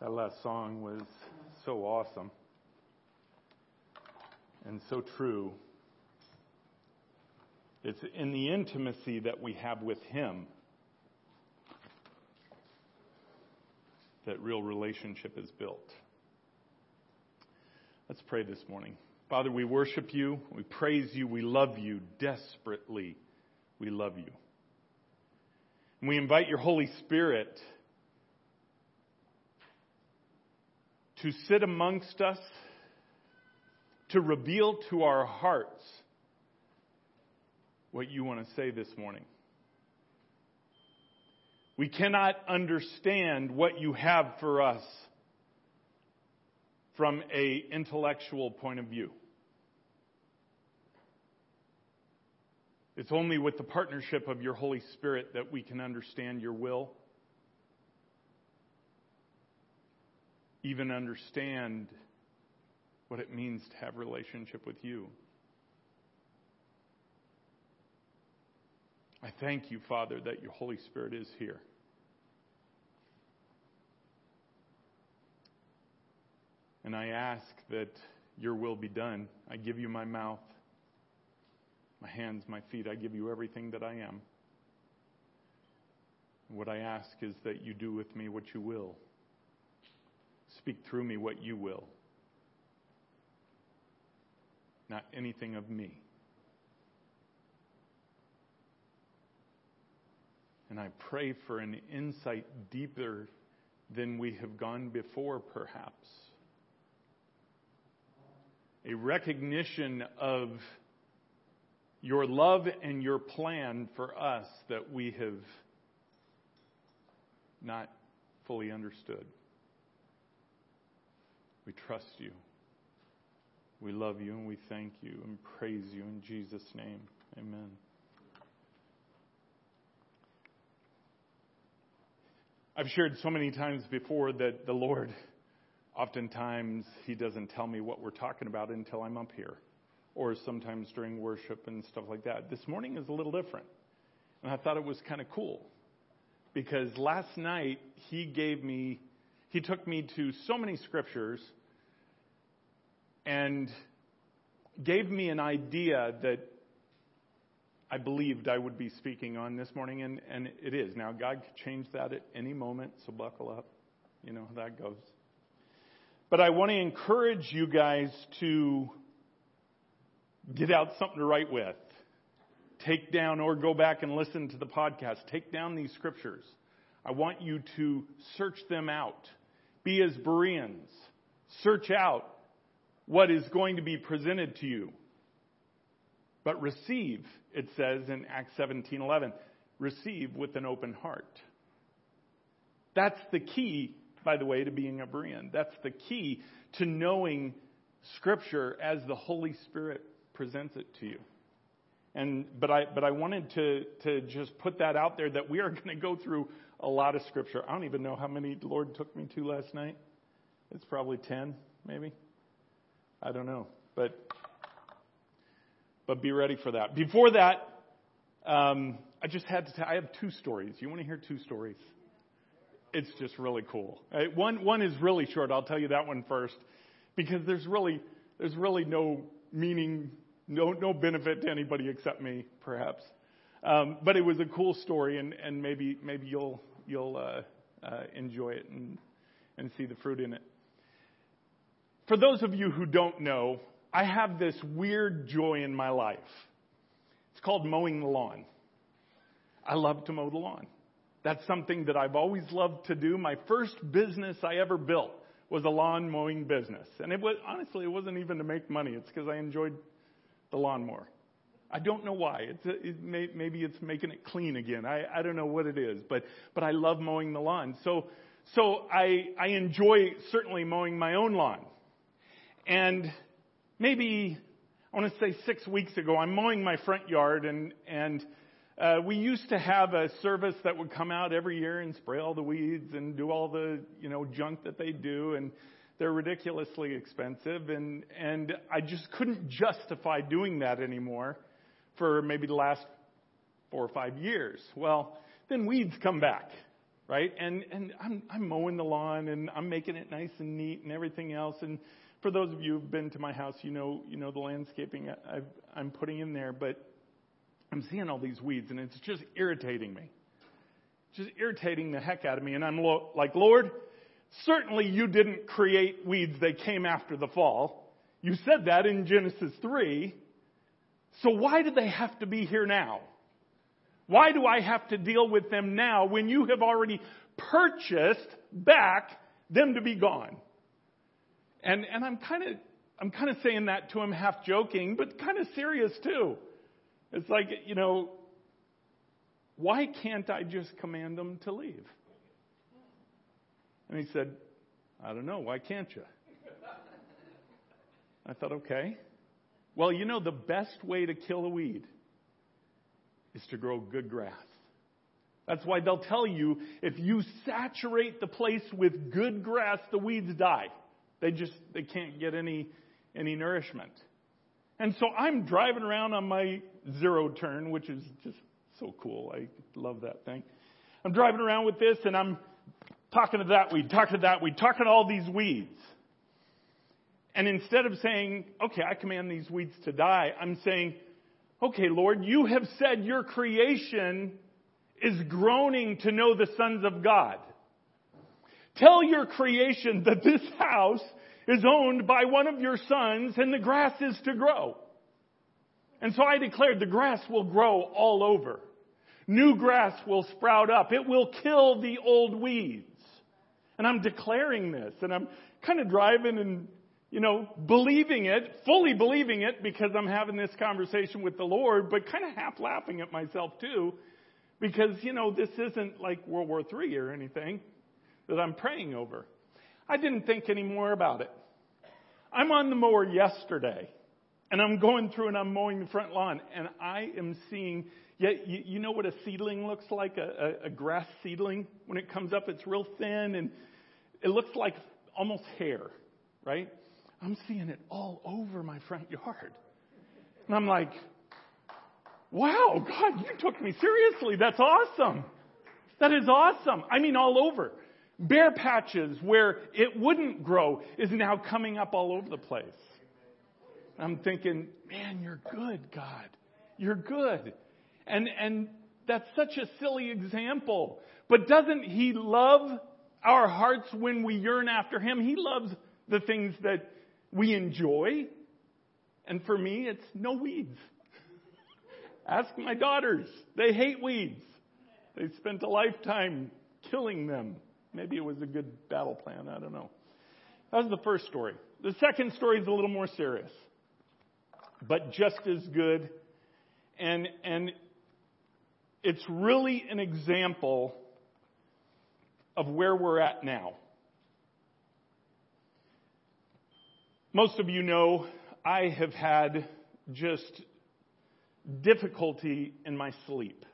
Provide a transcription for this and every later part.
That last song was so awesome and so true. It's in the intimacy that we have with Him that real relationship is built. Let's pray this morning. Father, we worship you, we praise you, we love you desperately. We love you. And we invite your Holy Spirit to sit amongst us, to reveal to our hearts what you want to say this morning. We cannot understand what you have for us from a intellectual point of view. It's only with the partnership of your Holy Spirit that we can understand your will even understand what it means to have relationship with you. I thank you, Father, that your Holy Spirit is here. And I ask that your will be done. I give you my mouth, my hands, my feet. I give you everything that I am. What I ask is that you do with me what you will. Speak through me what you will, not anything of me. And I pray for an insight deeper than we have gone before, perhaps. A recognition of your love and your plan for us that we have not fully understood. We trust you. We love you and we thank you and praise you in Jesus' name. Amen. I've shared so many times before that the Lord, oftentimes, He doesn't tell me what we're talking about until I'm up here, or sometimes during worship and stuff like that. This morning is a little different. And I thought it was kind of cool because last night He gave me, He took me to so many scriptures and gave me an idea that I believed I would be speaking on this morning, and, and it is. Now, God could change that at any moment, so buckle up. You know how that goes. But I want to encourage you guys to get out something to write with. Take down or go back and listen to the podcast. Take down these scriptures. I want you to search them out. Be as Bereans. Search out what is going to be presented to you. But receive, it says in Acts 17:11, receive with an open heart. That's the key, by the way, to being a Berean. That's the key to knowing Scripture as the Holy Spirit presents it to you. And but I but I wanted to to just put that out there that we are going to go through a lot of Scripture. I don't even know how many Lord took me to last night. It's probably ten, maybe. I don't know. But, but be ready for that. Before that, um, I just had to. tell, I have two stories. You want to hear two stories? It's just really cool. Right? One one is really short. I'll tell you that one first, because there's really there's really no meaning, no no benefit to anybody except me, perhaps. Um, but it was a cool story, and, and maybe maybe you'll you'll uh, uh, enjoy it and and see the fruit in it. For those of you who don't know, I have this weird joy in my life. It's called mowing the lawn. I love to mow the lawn. That's something that I've always loved to do. My first business I ever built was a lawn mowing business. And it was, honestly, it wasn't even to make money. It's because I enjoyed the lawnmower. I don't know why. It's a, it may, maybe it's making it clean again. I, I don't know what it is, but, but I love mowing the lawn. So, so I, I enjoy certainly mowing my own lawn. And maybe, I want to say six weeks ago, I'm mowing my front yard and, and uh, we used to have a service that would come out every year and spray all the weeds and do all the, you know, junk that they do. And they're ridiculously expensive. And, and I just couldn't justify doing that anymore for maybe the last four or five years. Well, then weeds come back, right? And and I'm I'm mowing the lawn and I'm making it nice and neat and everything else. And for those of you who've been to my house, you know you know the landscaping I've, I'm putting in there, but I'm seeing all these weeds and it's just irritating me, just irritating the heck out of me. And I'm lo- like, Lord, certainly you didn't create weeds; they came after the fall. You said that in Genesis three. So why do they have to be here now? Why do I have to deal with them now when you have already purchased back them to be gone? And, and I'm kind of, I'm kind of saying that to him half joking, but kind of serious too. It's like, you know, why can't I just command them to leave? And he said, I don't know. Why can't you? I thought, okay. Well, you know, the best way to kill a weed is to grow good grass. That's why they'll tell you if you saturate the place with good grass, the weeds die. They just they can't get any any nourishment. And so I'm driving around on my zero turn, which is just so cool. I love that thing. I'm driving around with this and I'm talking to that weed, talking to that weed, talking to all these weeds. And instead of saying, okay, I command these weeds to die, I'm saying, okay, Lord, you have said your creation is groaning to know the sons of God. Tell your creation that this house is owned by one of your sons and the grass is to grow. And so I declared the grass will grow all over. New grass will sprout up. It will kill the old weeds. And I'm declaring this and I'm kind of driving and you know, believing it, fully believing it because I'm having this conversation with the Lord, but kind of half laughing at myself too, because, you know, this isn't like World War III or anything that I'm praying over. I didn't think any more about it. I'm on the mower yesterday, and I'm going through and I'm mowing the front lawn, and I am seeing, yeah, you, you know what a seedling looks like, a, a, a grass seedling? When it comes up, it's real thin, and it looks like almost hair, right? I'm seeing it all over my front yard. And I'm like, wow, God, you took me seriously. That's awesome. That is awesome. I mean, all over. Bare patches where it wouldn't grow is now coming up all over the place. I'm thinking, man, you're good, God. You're good. And, and that's such a silly example. But doesn't He love our hearts when we yearn after Him? He loves the things that we enjoy. And for me, it's no weeds. Ask my daughters. They hate weeds. They spent a lifetime killing them. Maybe it was a good battle plan. I don't know. That was the first story. The second story is a little more serious, but just as good. And, and it's really an example of where we're at now. Most of you know I have had just difficulty in my sleep.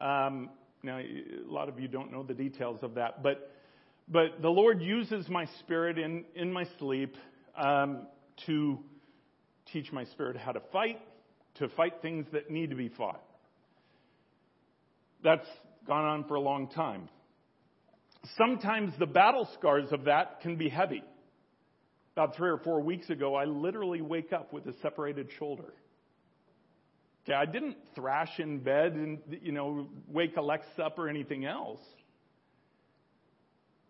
Um, now, a lot of you don't know the details of that, but but the Lord uses my spirit in in my sleep um, to teach my spirit how to fight, to fight things that need to be fought. That's gone on for a long time. Sometimes the battle scars of that can be heavy. About three or four weeks ago, I literally wake up with a separated shoulder. Okay, I didn't thrash in bed and, you know, wake Alexa up or anything else.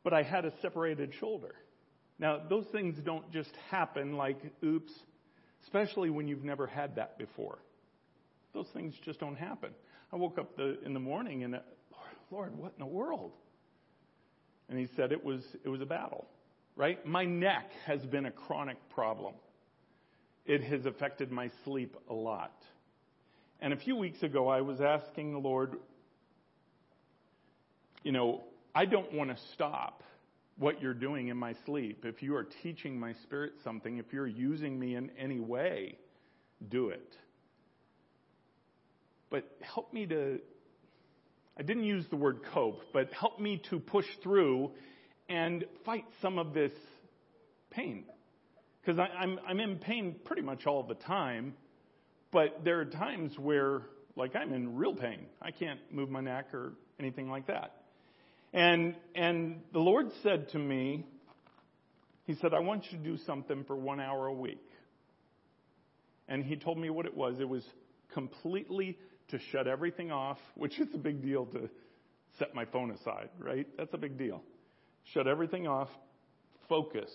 But I had a separated shoulder. Now, those things don't just happen like, oops, especially when you've never had that before. Those things just don't happen. I woke up the, in the morning and, Lord, what in the world? And he said it was, it was a battle right? My neck has been a chronic problem. It has affected my sleep a lot. And a few weeks ago, I was asking the Lord, you know, I don't want to stop what you're doing in my sleep. If you are teaching my spirit something, if you're using me in any way, do it. But help me to, I didn't use the word cope, but help me to push through and fight some of this pain. Because I'm, I'm in pain pretty much all the time, but there are times where, like, I'm in real pain. I can't move my neck or anything like that. And, and the Lord said to me, He said, I want you to do something for one hour a week. And He told me what it was. It was completely to shut everything off, which is a big deal to set my phone aside, right? That's a big deal. Shut everything off, focus.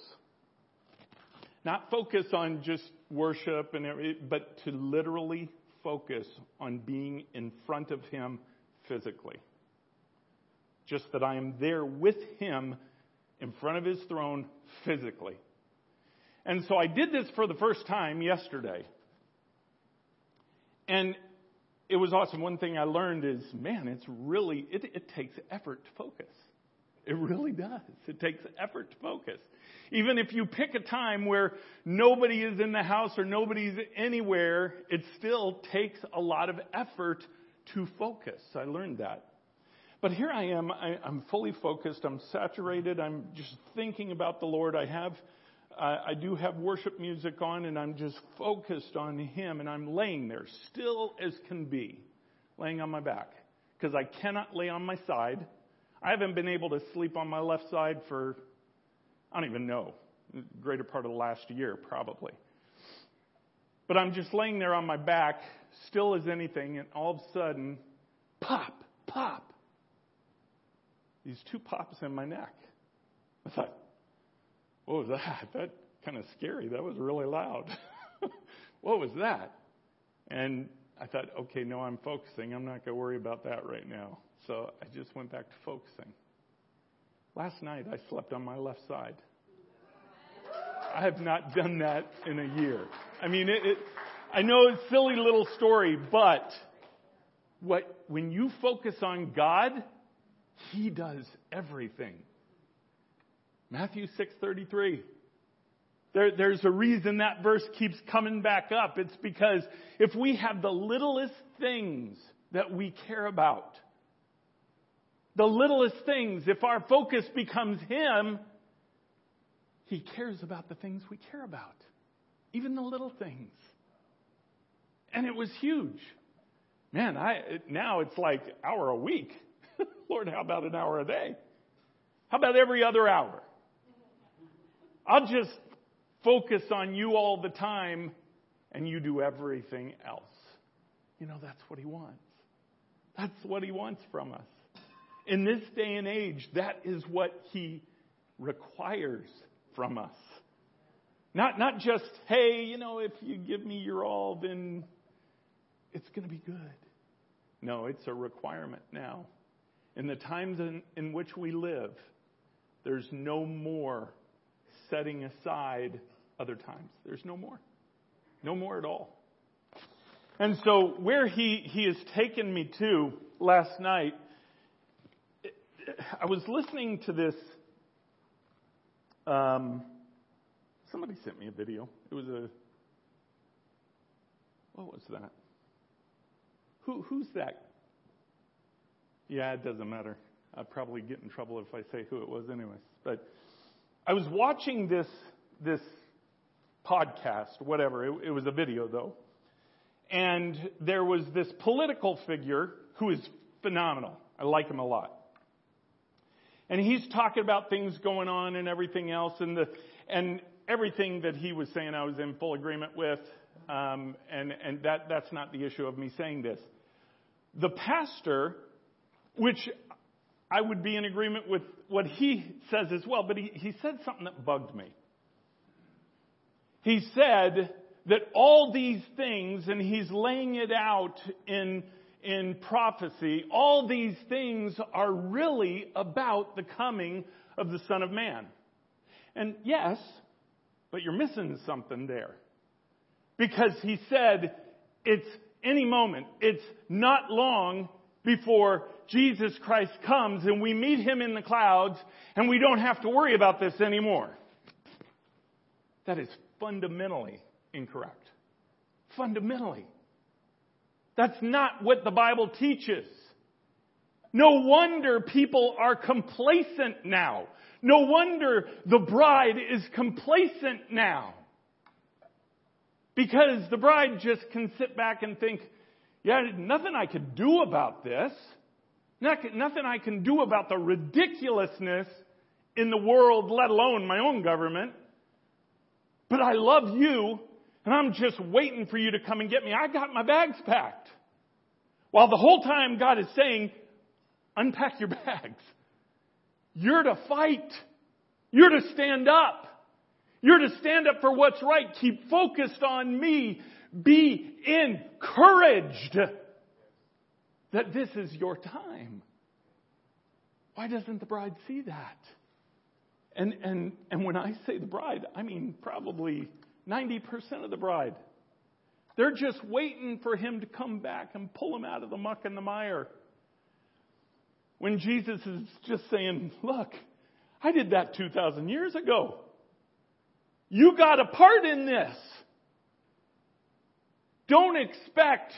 Not focus on just worship and everything, but to literally focus on being in front of Him physically. Just that I am there with Him in front of His throne physically. And so I did this for the first time yesterday. And it was awesome. One thing I learned is, man, it's really, it, it takes effort to focus. It really does. It takes effort to focus. Even if you pick a time where nobody is in the house or nobody's anywhere, it still takes a lot of effort to focus. I learned that. But here I am. I, am fully focused. I'm saturated. I'm just thinking about the Lord. I have I do have worship music on and I'm just focused on Him and I'm laying there, still as can be, laying on my back. Because I cannot lay on my side. I haven't been able to sleep on my left side for, I don't even know, greater part of the last year, probably. But I'm just laying there on my back, still as anything, and all of a sudden, pop, pop. These two pops in my neck. I thought, what was that? That kind of scary. That was really loud. what was that? And I thought, okay, no, I'm focusing. I'm not going to worry about that right now. So I just went back to focusing. Last night I slept on my left side. I have not done that in a year. I mean, it, it, I know it's a silly little story, but what, when you focus on God, He does everything. Matthew 6:33. There, there's a reason that verse keeps coming back up. It's because if we have the littlest things that we care about, the littlest things, if our focus becomes Him, He cares about the things we care about, even the little things. And it was huge. Man, I, now it's like hour a week. Lord, how about an hour a day? How about every other hour? I'll just focus on you all the time and you do everything else. You know, that's what he wants. That's what he wants from us. In this day and age, that is what he requires from us. Not, not just, hey, you know, if you give me your all, then it's going to be good. No, it's a requirement now. In the times in, in which we live, there's no more setting aside other times. There's no more. No more at all. And so, where he, he has taken me to last night, I was listening to this. Um, somebody sent me a video. It was a. What was that? Who, who's that? Yeah, it doesn't matter. I'll probably get in trouble if I say who it was, anyways. But I was watching this this podcast, whatever. It, it was a video though, and there was this political figure who is phenomenal. I like him a lot. And he's talking about things going on and everything else, and the and everything that he was saying, I was in full agreement with. Um, and and that that's not the issue of me saying this. The pastor, which I would be in agreement with what he says as well, but he, he said something that bugged me. He said that all these things, and he's laying it out in, in prophecy, all these things are really about the coming of the Son of Man. And yes, but you're missing something there. Because he said it's any moment, it's not long before Jesus Christ comes and we meet him in the clouds and we don't have to worry about this anymore. That is fundamentally incorrect. Fundamentally. That's not what the Bible teaches. No wonder people are complacent now. No wonder the bride is complacent now. Because the bride just can sit back and think, yeah, nothing I could do about this. Nothing I can do about the ridiculousness in the world, let alone my own government. But I love you, and I'm just waiting for you to come and get me. I got my bags packed. While the whole time God is saying, unpack your bags. You're to fight. You're to stand up. You're to stand up for what's right. Keep focused on me. Be encouraged that this is your time. Why doesn't the bride see that? And, and, and when I say the bride, I mean probably 90% of the bride. They're just waiting for him to come back and pull them out of the muck and the mire. When Jesus is just saying, Look, I did that 2,000 years ago. You got a part in this. Don't expect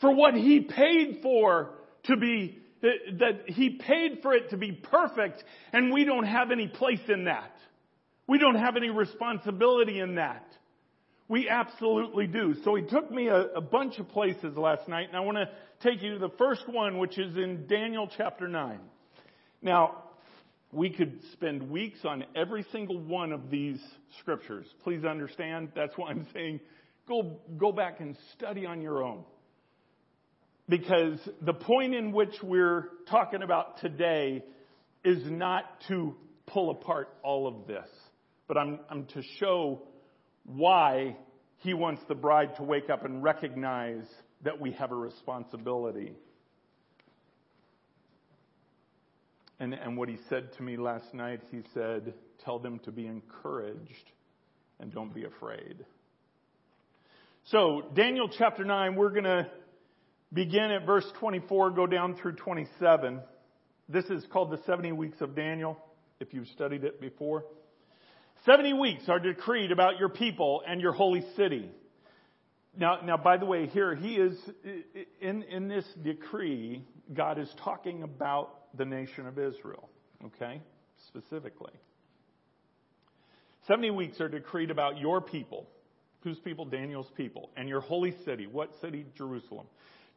for what he paid for to be, that he paid for it to be perfect, and we don't have any place in that. We don't have any responsibility in that. We absolutely do. So he took me a, a bunch of places last night, and I want to take you to the first one, which is in Daniel chapter 9. Now, we could spend weeks on every single one of these scriptures. Please understand, that's why I'm saying go, go back and study on your own. Because the point in which we're talking about today is not to pull apart all of this, but I'm, I'm to show why he wants the bride to wake up and recognize that we have a responsibility. And, and what he said to me last night, he said, Tell them to be encouraged and don't be afraid. So, Daniel chapter 9, we're going to begin at verse 24, go down through 27. This is called the 70 weeks of Daniel, if you've studied it before. 70 weeks are decreed about your people and your holy city. Now, now, by the way, here he is in, in this decree, God is talking about the nation of Israel, okay? Specifically. 70 weeks are decreed about your people. Whose people? Daniel's people. And your holy city. What city? Jerusalem.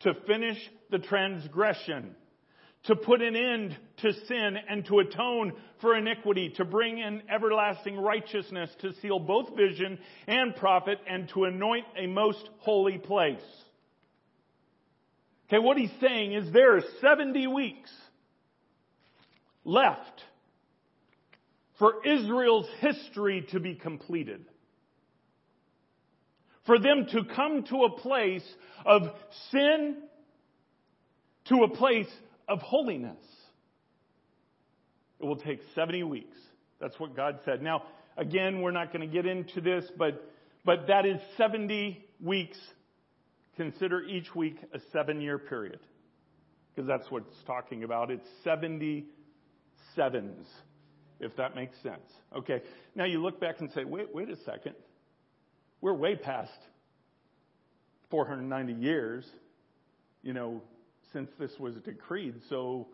To finish the transgression. To put an end to sin and to atone for iniquity. To bring in everlasting righteousness. To seal both vision and prophet. And to anoint a most holy place. Okay, what he's saying is there are 70 weeks left for Israel's history to be completed. For them to come to a place of sin to a place of holiness. It will take 70 weeks. That's what God said. Now, again, we're not going to get into this, but, but that is 70 weeks. Consider each week a seven year period. Because that's what it's talking about. It's 70 sevens, if that makes sense. Okay, now you look back and say, wait, wait a second. We're way past 490 years, you know, since this was decreed. So,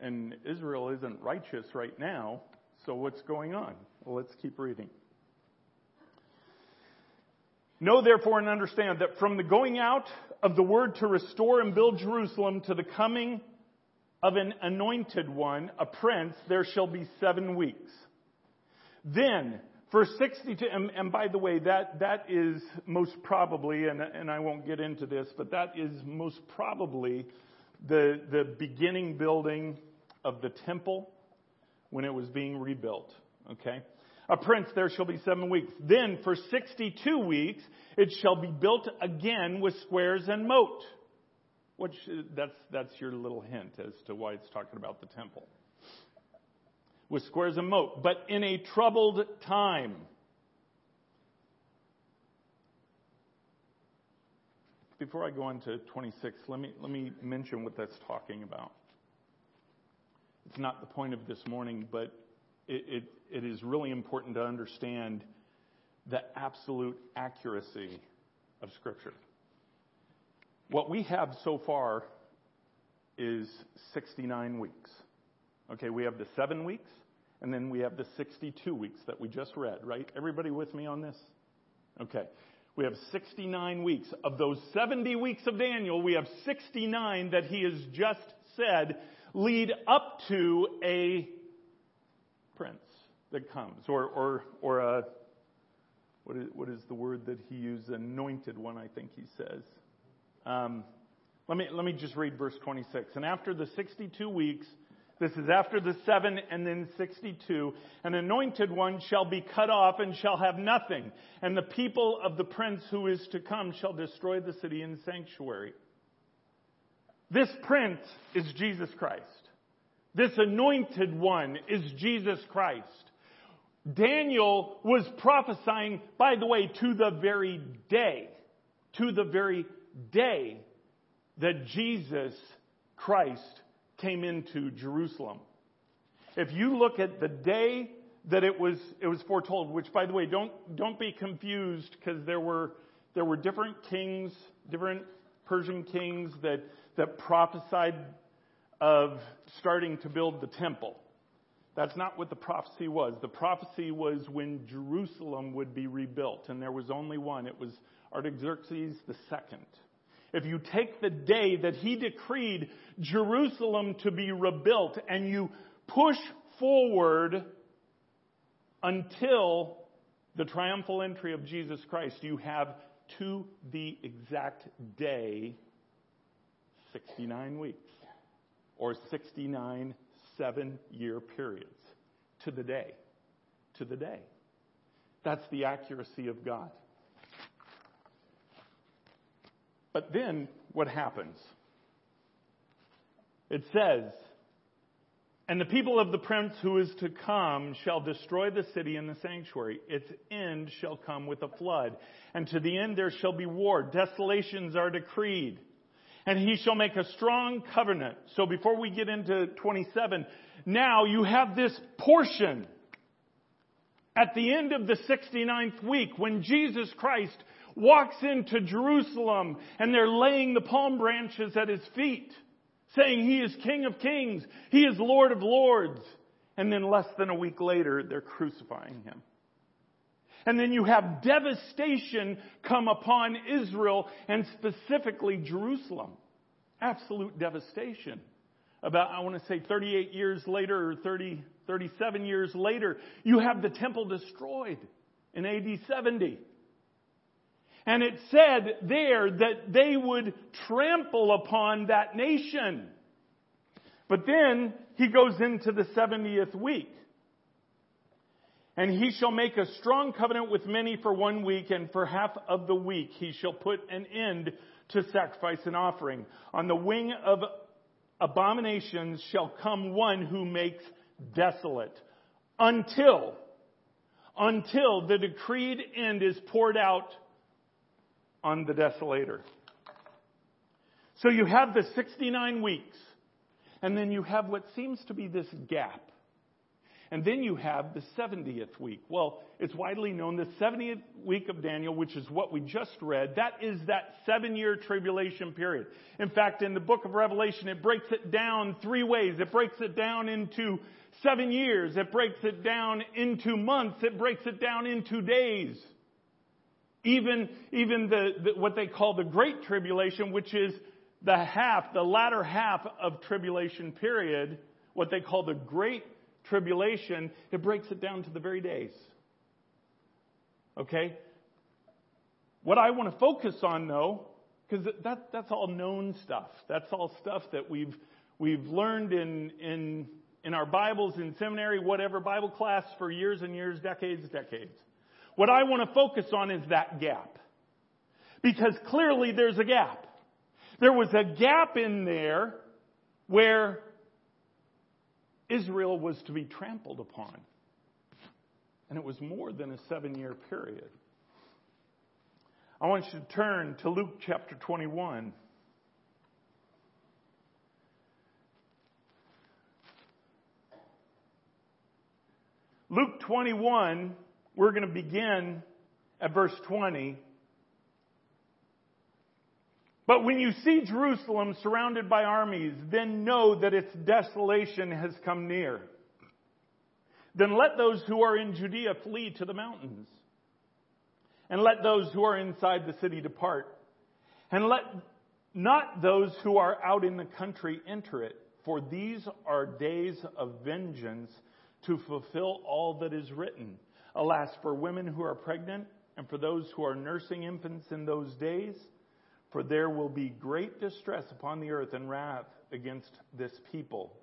and Israel isn't righteous right now. So what's going on? Well, let's keep reading. Know therefore and understand that from the going out of the word to restore and build Jerusalem to the coming of an anointed one, a prince, there shall be seven weeks. Then, for 62, and, and, by the way, that, that is most probably, and, and I won't get into this, but that is most probably the, the beginning building of the temple when it was being rebuilt. Okay? A prince, there shall be seven weeks. Then, for 62 weeks, it shall be built again with squares and moat. Which uh, that's that's your little hint as to why it's talking about the temple. With squares and moat, but in a troubled time. Before I go on to 26, let me let me mention what that's talking about. It's not the point of this morning, but it, it, it is really important to understand the absolute accuracy of Scripture. What we have so far is 69 weeks. Okay, we have the seven weeks, and then we have the 62 weeks that we just read, right? Everybody with me on this? Okay. We have 69 weeks. Of those 70 weeks of Daniel, we have 69 that he has just said lead up to a prince that comes, or, or, or a, what is, what is the word that he used? Anointed one, I think he says. Um, let me, let me just read verse 26. And after the 62 weeks, this is after the seven and then 62. An anointed one shall be cut off and shall have nothing. And the people of the prince who is to come shall destroy the city and sanctuary. This prince is Jesus Christ. This anointed one is Jesus Christ. Daniel was prophesying, by the way, to the very day, to the very day that Jesus Christ came into Jerusalem. If you look at the day that it was, it was foretold, which by the way, don't, don't be confused because there were, there were different kings, different Persian kings that, that prophesied of starting to build the temple. That's not what the prophecy was. The prophecy was when Jerusalem would be rebuilt, and there was only one. It was Artaxerxes II. If you take the day that he decreed Jerusalem to be rebuilt and you push forward until the triumphal entry of Jesus Christ, you have to the exact day 69 weeks or 69 seven year periods to the day. To the day. That's the accuracy of God. But then what happens? It says, and the people of the prince who is to come shall destroy the city and the sanctuary. Its end shall come with a flood. And to the end there shall be war. Desolations are decreed. And he shall make a strong covenant. So before we get into 27, now you have this portion at the end of the 69th week when Jesus Christ walks into Jerusalem and they're laying the palm branches at his feet, saying he is King of Kings, he is Lord of Lords. And then less than a week later, they're crucifying him. And then you have devastation come upon Israel and specifically Jerusalem. Absolute devastation. About, I want to say 38 years later or 30, 37 years later, you have the temple destroyed in AD 70. And it said there that they would trample upon that nation. But then he goes into the 70th week. And he shall make a strong covenant with many for one week, and for half of the week he shall put an end to sacrifice and offering. On the wing of abominations shall come one who makes desolate until, until the decreed end is poured out on the desolator. So you have the 69 weeks, and then you have what seems to be this gap. And then you have the 70th week. Well, it's widely known the 70th week of Daniel, which is what we just read, that is that seven year tribulation period. In fact, in the book of Revelation, it breaks it down three ways. It breaks it down into seven years. It breaks it down into months. It breaks it down into days. Even, even the, the, what they call the Great Tribulation, which is the half, the latter half of tribulation period, what they call the Great Tribulation, it breaks it down to the very days. Okay? What I want to focus on though, because that, that's all known stuff. That's all stuff that we've, we've learned in, in, in our Bibles, in seminary, whatever, Bible class for years and years, decades, decades. What I want to focus on is that gap. Because clearly there's a gap. There was a gap in there where Israel was to be trampled upon. And it was more than a seven year period. I want you to turn to Luke chapter 21. Luke 21 we're going to begin at verse 20. But when you see Jerusalem surrounded by armies, then know that its desolation has come near. Then let those who are in Judea flee to the mountains. and let those who are inside the city depart. And let not those who are out in the country enter it, for these are days of vengeance to fulfill all that is written. Alas, for women who are pregnant and for those who are nursing infants in those days, for there will be great distress upon the earth and wrath against this people.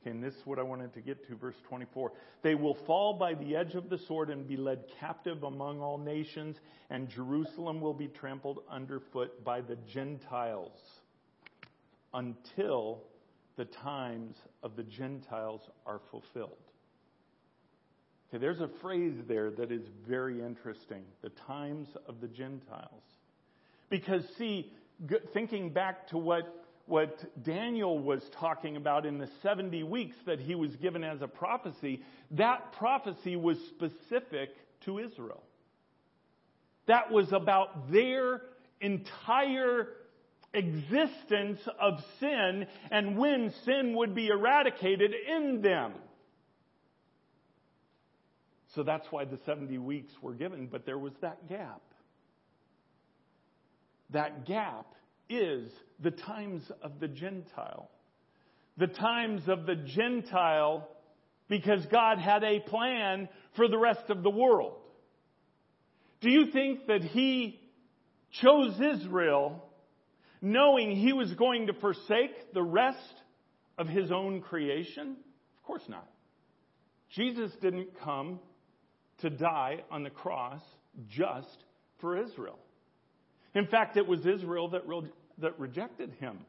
Okay, and this is what I wanted to get to, verse 24. They will fall by the edge of the sword and be led captive among all nations, and Jerusalem will be trampled underfoot by the Gentiles until the times of the Gentiles are fulfilled. Okay, there's a phrase there that is very interesting the times of the Gentiles. Because, see, thinking back to what what Daniel was talking about in the 70 weeks that he was given as a prophecy, that prophecy was specific to Israel. That was about their entire existence of sin and when sin would be eradicated in them. So that's why the 70 weeks were given, but there was that gap. That gap is the times of the Gentile. The times of the Gentile because God had a plan for the rest of the world. Do you think that He chose Israel knowing He was going to forsake the rest of His own creation? Of course not. Jesus didn't come to die on the cross just for Israel. In fact, it was Israel that, re- that rejected him,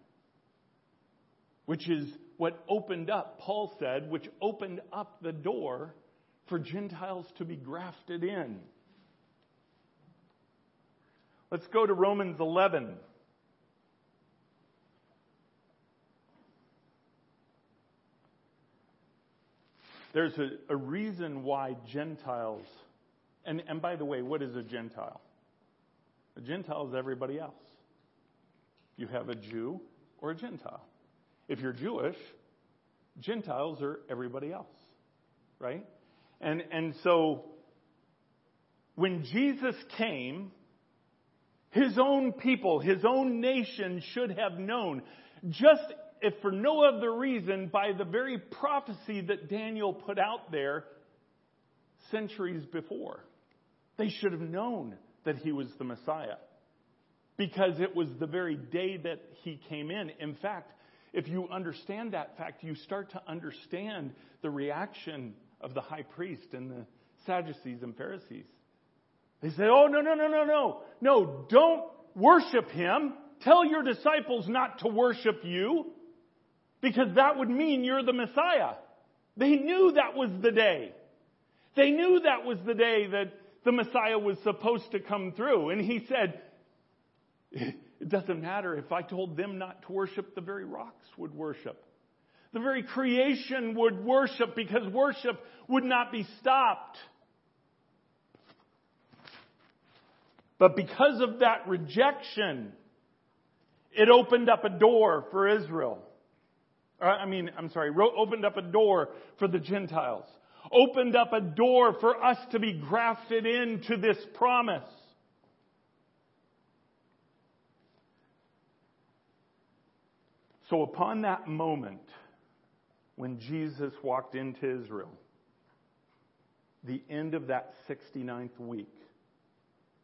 which is what opened up, Paul said, which opened up the door for Gentiles to be grafted in. Let's go to Romans 11. There's a, a reason why Gentiles, and, and by the way, what is a Gentile? A Gentile is everybody else. You have a Jew or a Gentile. If you're Jewish, Gentiles are everybody else, right? And, and so when Jesus came, his own people, his own nation should have known, just if for no other reason, by the very prophecy that Daniel put out there centuries before. They should have known that he was the Messiah because it was the very day that he came in. In fact, if you understand that fact, you start to understand the reaction of the high priest and the Sadducees and Pharisees. They say, Oh, no, no, no, no, no. No, don't worship him. Tell your disciples not to worship you because that would mean you're the Messiah. They knew that was the day. They knew that was the day that the Messiah was supposed to come through. And he said, It doesn't matter if I told them not to worship, the very rocks would worship. The very creation would worship because worship would not be stopped. But because of that rejection, it opened up a door for Israel. I mean, I'm sorry, opened up a door for the Gentiles. Opened up a door for us to be grafted into this promise. So, upon that moment, when Jesus walked into Israel, the end of that 69th week,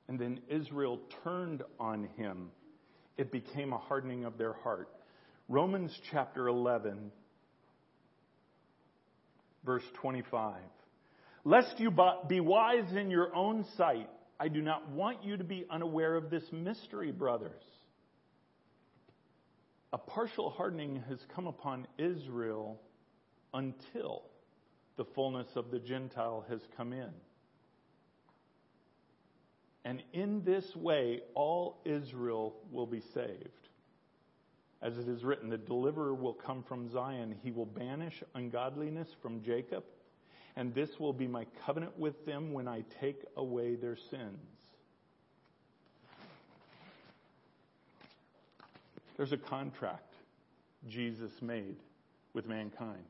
and then Israel turned on him, it became a hardening of their heart. Romans chapter 11, verse 25. Lest you be wise in your own sight, I do not want you to be unaware of this mystery, brothers a partial hardening has come upon Israel until the fullness of the Gentile has come in. And in this way, all Israel will be saved. As it is written, the deliverer will come from Zion. He will banish ungodliness from Jacob, and this will be my covenant with them when I take away their sins. There's a contract Jesus made with mankind.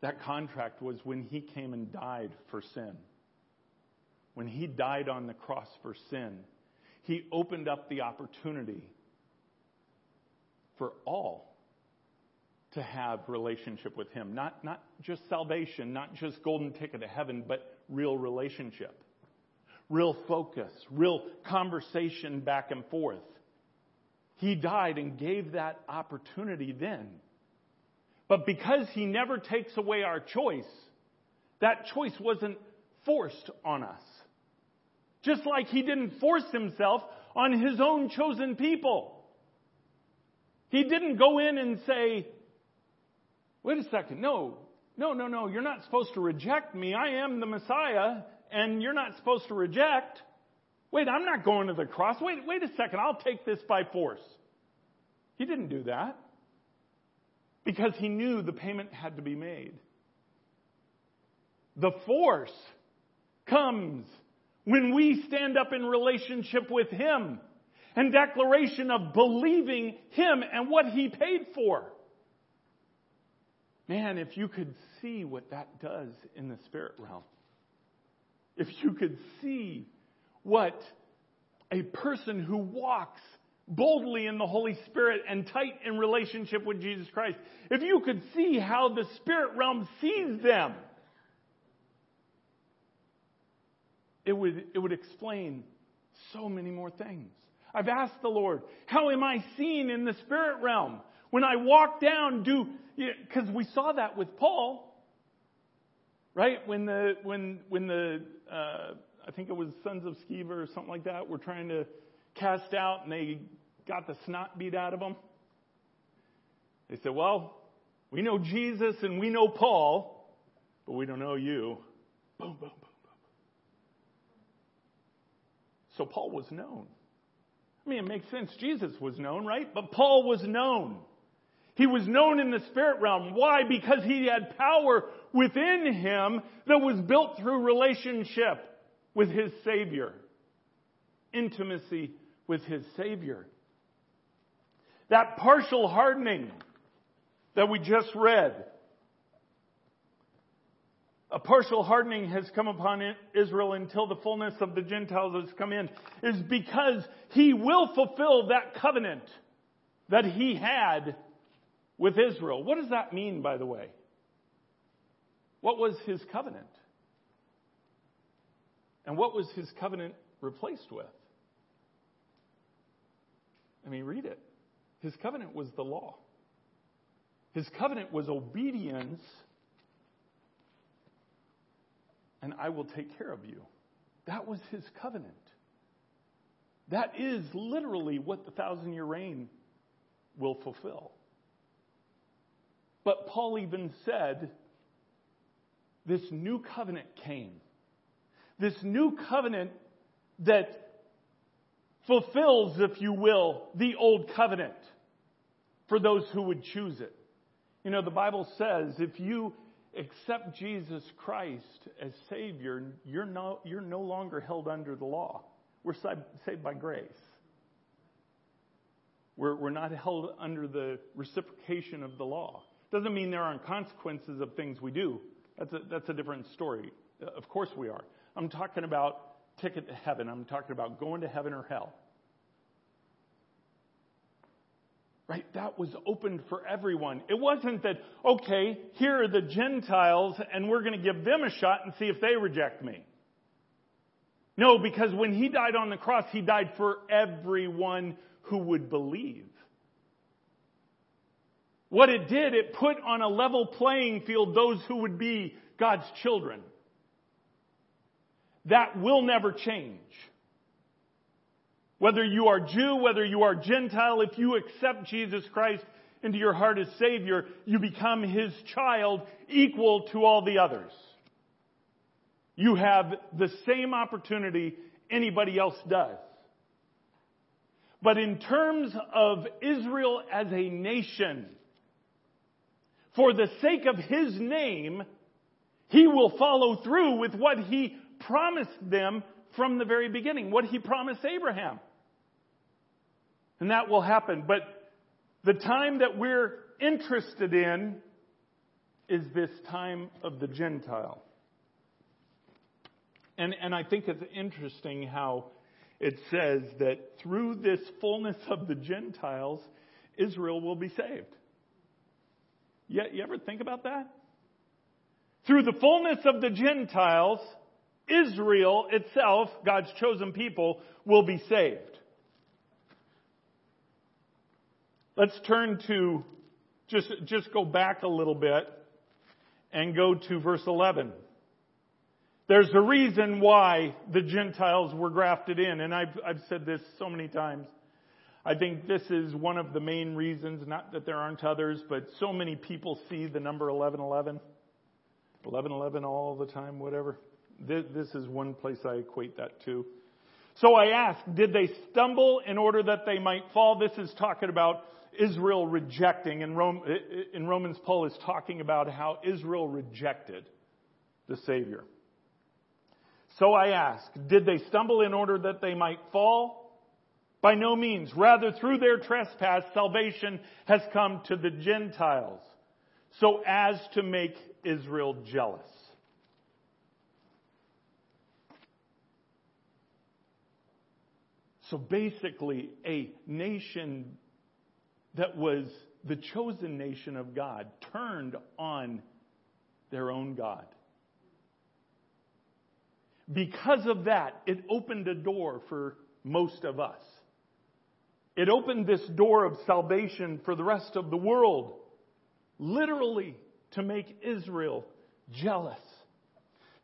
That contract was when he came and died for sin. when he died on the cross for sin, he opened up the opportunity for all to have relationship with him. Not, not just salvation, not just golden ticket to heaven, but real relationship. Real focus, real conversation back and forth. He died and gave that opportunity then. But because he never takes away our choice, that choice wasn't forced on us. Just like he didn't force himself on his own chosen people. He didn't go in and say, wait a second, no, no, no, no, you're not supposed to reject me. I am the Messiah, and you're not supposed to reject. Wait, I'm not going to the cross. Wait, wait a second, I'll take this by force. He didn't do that because he knew the payment had to be made. The force comes when we stand up in relationship with him and declaration of believing him and what he paid for. Man, if you could see what that does in the spirit realm, if you could see what a person who walks boldly in the Holy Spirit and tight in relationship with Jesus Christ, if you could see how the spirit realm sees them, it would, it would explain so many more things. I've asked the Lord, how am I seen in the spirit realm? When I walk down, do, because we saw that with Paul, right? When the, when, when the, uh, I think it was Sons of Sceva or something like that, were trying to cast out and they got the snot beat out of them. They said, well, we know Jesus and we know Paul, but we don't know you. Boom, boom, boom, boom. So Paul was known. I mean, it makes sense. Jesus was known, right? But Paul was known. He was known in the spirit realm. Why? Because he had power within him that was built through relationship with his Savior. Intimacy with his Savior. That partial hardening that we just read. A partial hardening has come upon Israel until the fullness of the Gentiles has come in, is because he will fulfill that covenant that he had with Israel. What does that mean, by the way? What was his covenant? And what was his covenant replaced with? I mean, read it. His covenant was the law. His covenant was obedience, and I will take care of you. That was his covenant. That is literally what the thousand year reign will fulfill. But Paul even said, this new covenant came. This new covenant that fulfills, if you will, the old covenant for those who would choose it. You know, the Bible says if you accept Jesus Christ as Savior, you're no, you're no longer held under the law. We're saved by grace. We're, we're not held under the reciprocation of the law. Doesn't mean there aren't consequences of things we do. That's a, that's a different story. Of course we are. I'm talking about ticket to heaven. I'm talking about going to heaven or hell. Right? That was open for everyone. It wasn't that, okay, here are the Gentiles and we're going to give them a shot and see if they reject me. No, because when he died on the cross, he died for everyone who would believe. What it did, it put on a level playing field those who would be God's children. That will never change. Whether you are Jew, whether you are Gentile, if you accept Jesus Christ into your heart as Savior, you become His child equal to all the others. You have the same opportunity anybody else does. But in terms of Israel as a nation, for the sake of His name, He will follow through with what He promised them from the very beginning, what He promised Abraham. And that will happen. But the time that we're interested in is this time of the Gentile. And, and I think it's interesting how it says that through this fullness of the Gentiles, Israel will be saved. You, you ever think about that? Through the fullness of the Gentiles, Israel itself, God's chosen people, will be saved. Let's turn to just, just go back a little bit and go to verse 11. There's a reason why the Gentiles were grafted in, and I've, I've said this so many times. I think this is one of the main reasons, not that there aren't others, but so many people see the number 1111. 1111 all the time, whatever. This, is one place I equate that to. So I ask, did they stumble in order that they might fall? This is talking about Israel rejecting, and Rome, in Romans, Paul is talking about how Israel rejected the Savior. So I ask, did they stumble in order that they might fall? By no means. Rather, through their trespass, salvation has come to the Gentiles, so as to make Israel jealous. So basically, a nation that was the chosen nation of God turned on their own God. Because of that, it opened a door for most of us. It opened this door of salvation for the rest of the world, literally to make Israel jealous,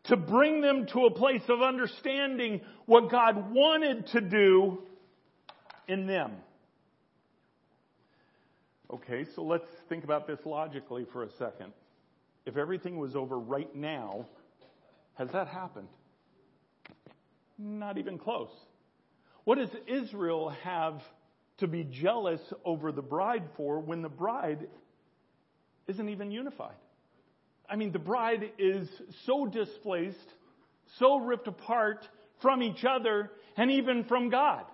to bring them to a place of understanding what God wanted to do in them. Okay, so let's think about this logically for a second. If everything was over right now, has that happened? Not even close. What does Israel have to be jealous over the bride for when the bride isn't even unified? I mean, the bride is so displaced, so ripped apart from each other, and even from God.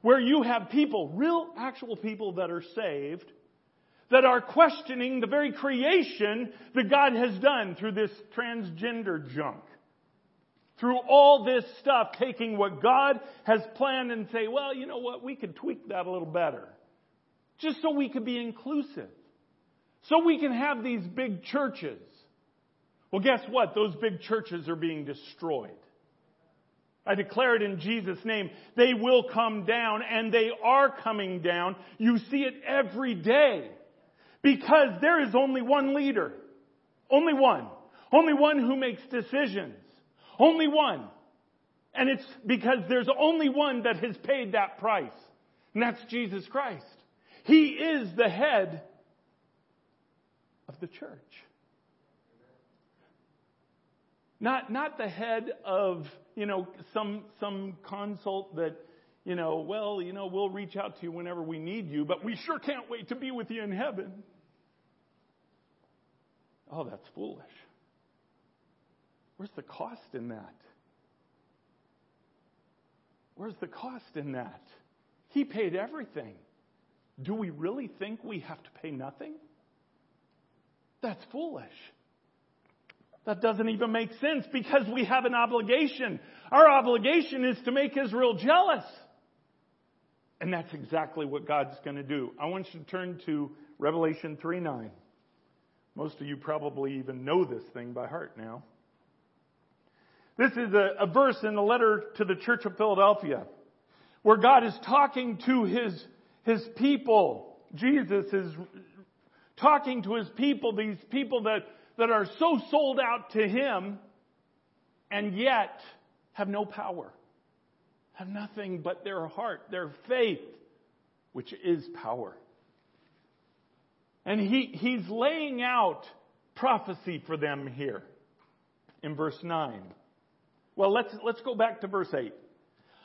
Where you have people, real actual people that are saved, that are questioning the very creation that God has done through this transgender junk. Through all this stuff, taking what God has planned and say, well, you know what, we could tweak that a little better. Just so we could be inclusive. So we can have these big churches. Well, guess what? Those big churches are being destroyed. I declare it in Jesus' name. They will come down, and they are coming down. You see it every day. Because there is only one leader. Only one. Only one who makes decisions. Only one. And it's because there's only one that has paid that price. And that's Jesus Christ. He is the head of the church. Not, not the head of, you know, some, some consult that, you know, well, you know, we'll reach out to you whenever we need you, but we sure can't wait to be with you in heaven. Oh, that's foolish. Where's the cost in that? Where's the cost in that? He paid everything. Do we really think we have to pay nothing? That's foolish. That doesn't even make sense because we have an obligation. Our obligation is to make Israel jealous. And that's exactly what God's going to do. I want you to turn to Revelation 3 9. Most of you probably even know this thing by heart now. This is a, a verse in the letter to the Church of Philadelphia where God is talking to his, his people. Jesus is talking to his people, these people that, that are so sold out to him and yet have no power, have nothing but their heart, their faith, which is power. And he, he's laying out prophecy for them here in verse 9. Well, let's, let's go back to verse 8.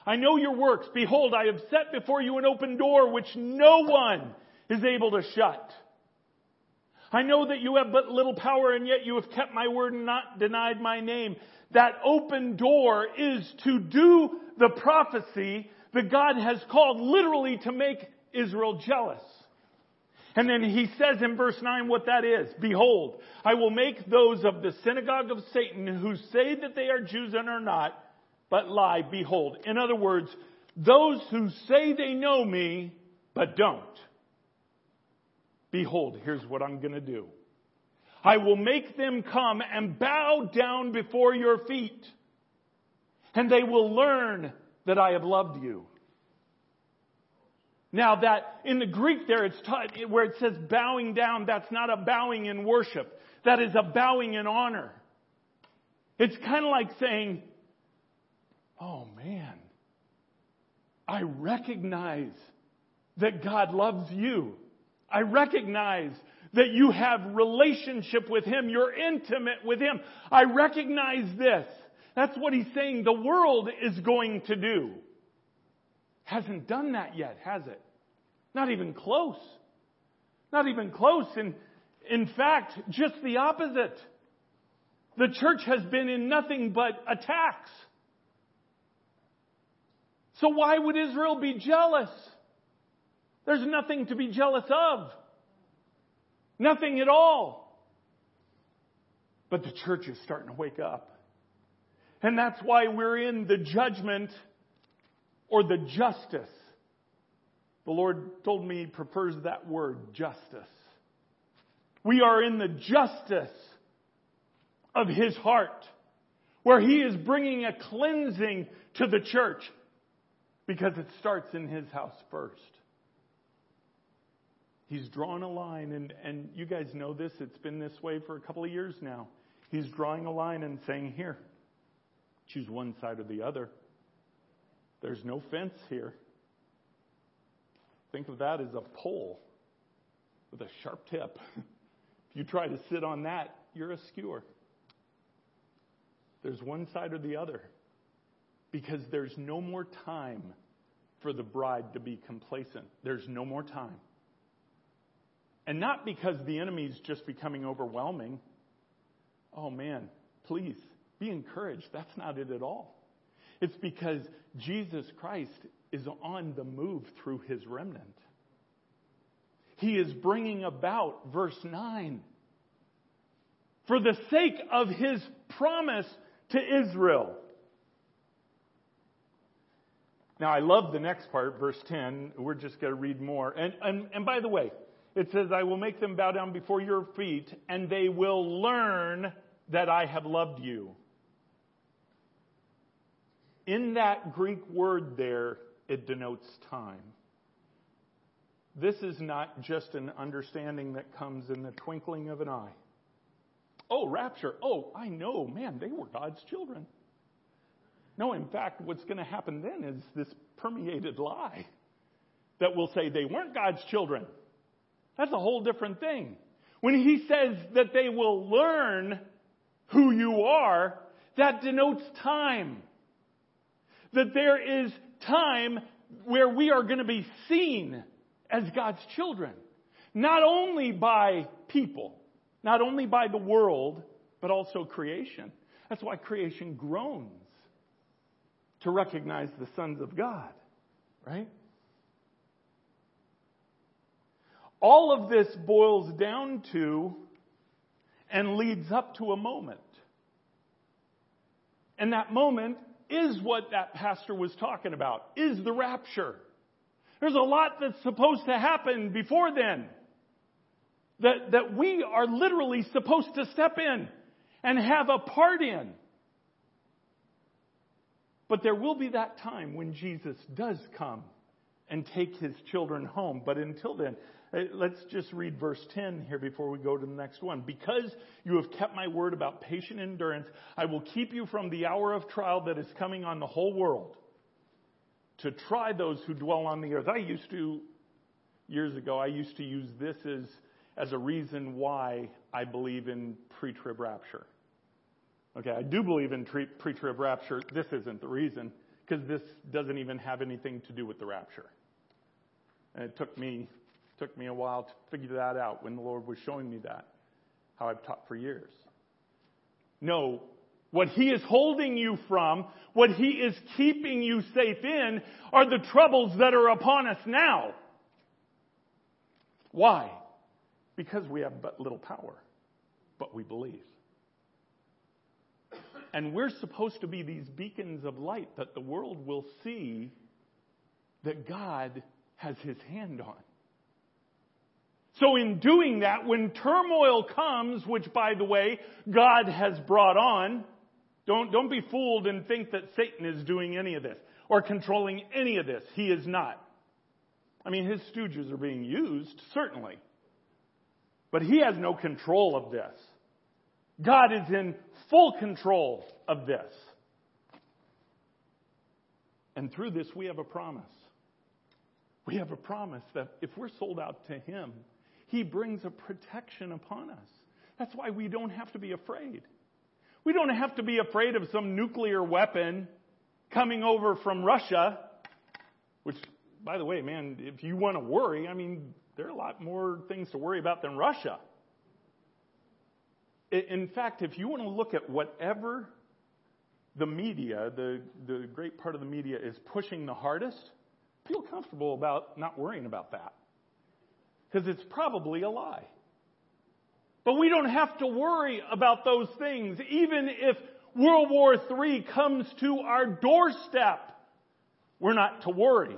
I know your works. Behold, I have set before you an open door which no one is able to shut. I know that you have but little power and yet you have kept my word and not denied my name. That open door is to do the prophecy that God has called literally to make Israel jealous. And then he says in verse 9 what that is. Behold, I will make those of the synagogue of Satan who say that they are Jews and are not, but lie, behold. In other words, those who say they know me, but don't. Behold, here's what I'm going to do. I will make them come and bow down before your feet, and they will learn that I have loved you. Now that in the Greek there, it's where it says bowing down, that's not a bowing in worship. That is a bowing in honor. It's kind of like saying, oh man, I recognize that God loves you. I recognize that you have relationship with Him. You're intimate with Him. I recognize this. That's what He's saying the world is going to do. Hasn't done that yet, has it? Not even close. Not even close. And in fact, just the opposite. The church has been in nothing but attacks. So why would Israel be jealous? There's nothing to be jealous of. Nothing at all. But the church is starting to wake up. And that's why we're in the judgment or the justice. The Lord told me he prefers that word, justice. We are in the justice of His heart, where He is bringing a cleansing to the church because it starts in His house first. He's drawn a line, and, and you guys know this, it's been this way for a couple of years now. He's drawing a line and saying, Here, choose one side or the other. There's no fence here. Think of that as a pole with a sharp tip. if you try to sit on that, you're a skewer. There's one side or the other because there's no more time for the bride to be complacent. There's no more time. And not because the enemy's just becoming overwhelming. Oh man, please be encouraged. That's not it at all. It's because Jesus Christ is on the move through his remnant. He is bringing about, verse 9, for the sake of his promise to Israel. Now, I love the next part, verse 10. We're just going to read more. And, and, and by the way, it says, I will make them bow down before your feet, and they will learn that I have loved you. In that Greek word there, it denotes time. This is not just an understanding that comes in the twinkling of an eye. Oh, rapture. Oh, I know. Man, they were God's children. No, in fact, what's going to happen then is this permeated lie that will say they weren't God's children. That's a whole different thing. When he says that they will learn who you are, that denotes time. That there is time where we are going to be seen as God's children. Not only by people, not only by the world, but also creation. That's why creation groans to recognize the sons of God, right? All of this boils down to and leads up to a moment. And that moment is what that pastor was talking about, is the rapture. There's a lot that's supposed to happen before then that, that we are literally supposed to step in and have a part in. But there will be that time when Jesus does come and take his children home. But until then, Uh, let's just read verse 10 here before we go to the next one. Because you have kept my word about patient endurance, I will keep you from the hour of trial that is coming on the whole world to try those who dwell on the earth. I used to, years ago, I used to use this as, as a reason why I believe in pre trib rapture. Okay, I do believe in pre trib rapture. This isn't the reason, because this doesn't even have anything to do with the rapture. And it took me took me a while to figure that out when the Lord was showing me that, how I've taught for years. No, what He is holding you from, what He is keeping you safe in, are the troubles that are upon us now. Why? Because we have but little power, but we believe. And we're supposed to be these beacons of light that the world will see that God has his hand on. So in doing that, when turmoil comes, which by the way, God has brought on, don't, don't be fooled and think that Satan is doing any of this or controlling any of this. He is not. I mean, his stooges are being used, certainly. But he has no control of this. God is in full control of this. And through this, we have a promise. We have a promise that if we're sold out to Him, He brings a protection upon us. That's why we don't have to be afraid. We don't have to be afraid of some nuclear weapon coming over from Russia, which, by the way, man, if you want to worry, I mean, there are a lot more things to worry about than Russia. In fact, if you want to look at whatever the media, the, the great part of the media is pushing the hardest, feel comfortable about not worrying about that. Because it's probably a lie. But we don't have to worry about those things, even if World War III comes to our doorstep. We're not to worry.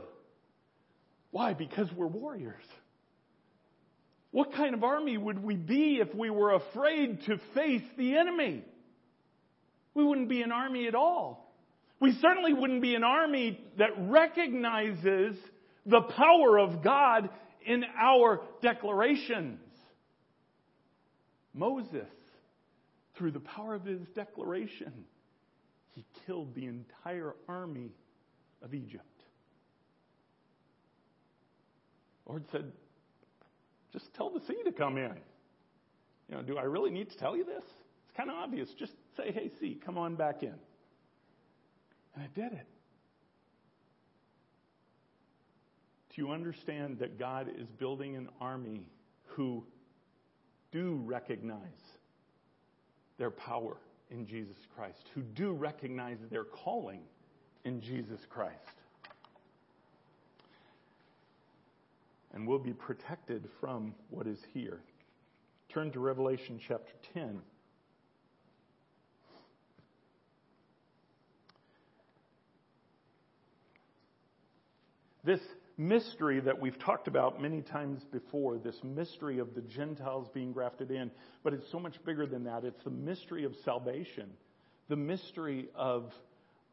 Why? Because we're warriors. What kind of army would we be if we were afraid to face the enemy? We wouldn't be an army at all. We certainly wouldn't be an army that recognizes the power of God in our declarations. Moses, through the power of his declaration, he killed the entire army of Egypt. Lord said, just tell the sea to come in. You know, do I really need to tell you this? It's kind of obvious. Just say, hey, sea, come on back in. And it did it. You understand that God is building an army who do recognize their power in Jesus Christ, who do recognize their calling in Jesus Christ? And will be protected from what is here. Turn to Revelation chapter 10. This mystery that we've talked about many times before, this mystery of the Gentiles being grafted in, but it's so much bigger than that. It's the mystery of salvation, the mystery of,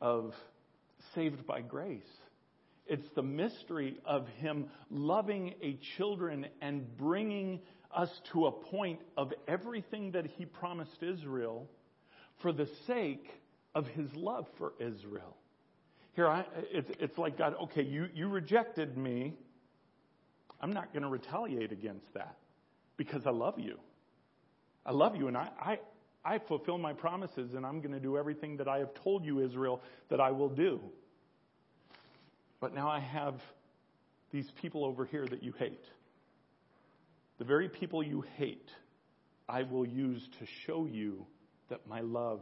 of saved by grace. It's the mystery of Him loving a children and bringing us to a point of everything that He promised Israel for the sake of His love for Israel. Here, I, it's, it's like God, okay, you, you rejected me. I'm not going to retaliate against that because I love you. I love you, and I, I, I fulfill my promises, and I'm going to do everything that I have told you, Israel, that I will do. But now I have these people over here that you hate. The very people you hate, I will use to show you that my love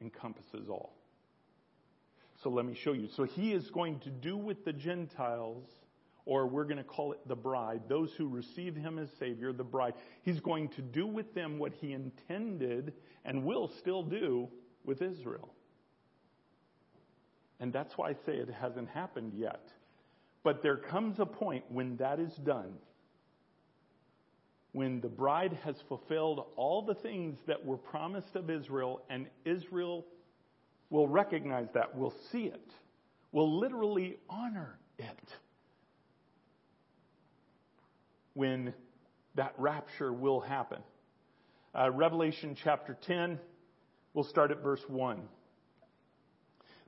encompasses all. So let me show you. So he is going to do with the Gentiles, or we're going to call it the bride, those who receive him as Savior, the bride. He's going to do with them what he intended and will still do with Israel. And that's why I say it hasn't happened yet. But there comes a point when that is done, when the bride has fulfilled all the things that were promised of Israel, and Israel will recognize that, will see it, will literally honor it when that rapture will happen. Uh, Revelation chapter 10, we'll start at verse 1.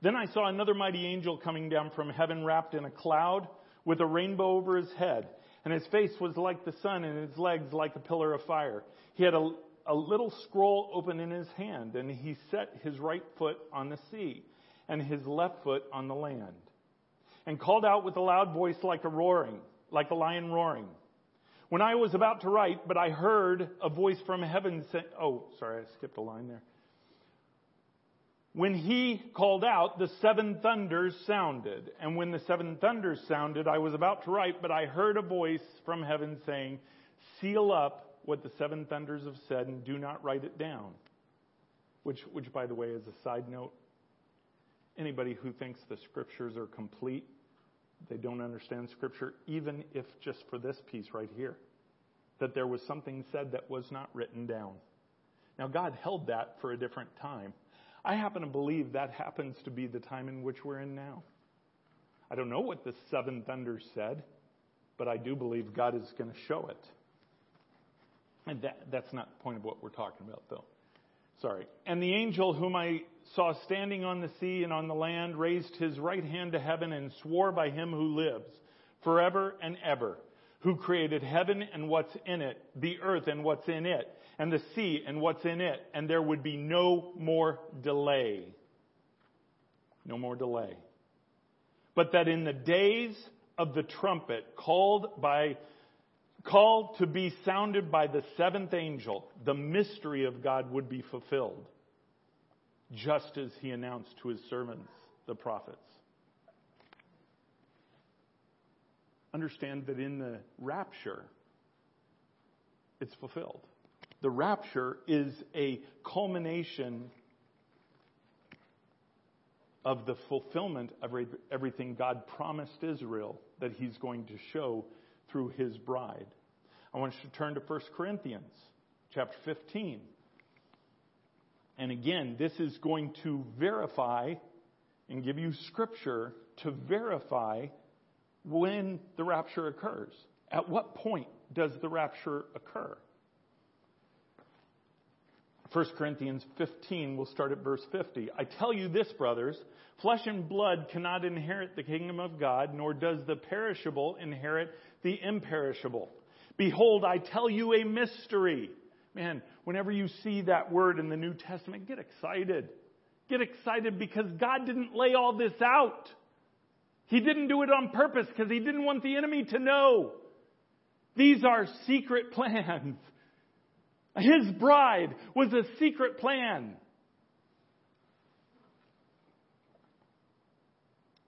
Then I saw another mighty angel coming down from heaven wrapped in a cloud with a rainbow over his head. And his face was like the sun and his legs like a pillar of fire. He had a, a little scroll open in his hand, and he set his right foot on the sea, and his left foot on the land, and called out with a loud voice like a roaring, like a lion roaring. When I was about to write, but I heard a voice from heaven say, oh, sorry, I skipped a line there. When he called out, the seven thunders sounded. And when the seven thunders sounded, I was about to write, but I heard a voice from heaven saying, Seal up what the seven thunders have said and do not write it down. which, which by the way, is a side note. Anybody who thinks the scriptures are complete, they don't understand scripture, even if just for this piece right here, that there was something said that was not written down. Now, God held that for a different time. I happen to believe that happens to be the time in which we're in now. I don't know what the seven thunders said, but I do believe God is going to show it. That, that's not the point of what we're talking about, though. Sorry. And the angel whom I saw standing on the sea and on the land raised his right hand to heaven and swore by him who lives forever and ever, who created heaven and what's in it, the earth and what's in it, and the sea and what's in it, and there would be no more delay. No more delay. But that in the days of the trumpet called by called to be sounded by the seventh angel, the mystery of God would be fulfilled, just as he announced to his servants, the prophets. Understand that in the rapture, it's fulfilled. The rapture is a culmination of the fulfillment of everything God promised Israel that he's going to show through his bride. I want you to turn to 1 Corinthians chapter 15. And again, this is going to verify and give you scripture to verify when the rapture occurs. At what point does the rapture occur? 1 Corinthians 15, we'll start at verse 50. I tell you this, brothers, flesh and blood cannot inherit the kingdom of God, nor does the perishable inherit the imperishable. Behold, I tell you a mystery. Man, whenever you see that word in the New Testament, get excited. Get excited because God didn't lay all this out. He didn't do it on purpose because He didn't want the enemy to know. These are secret plans. His bride was a secret plan.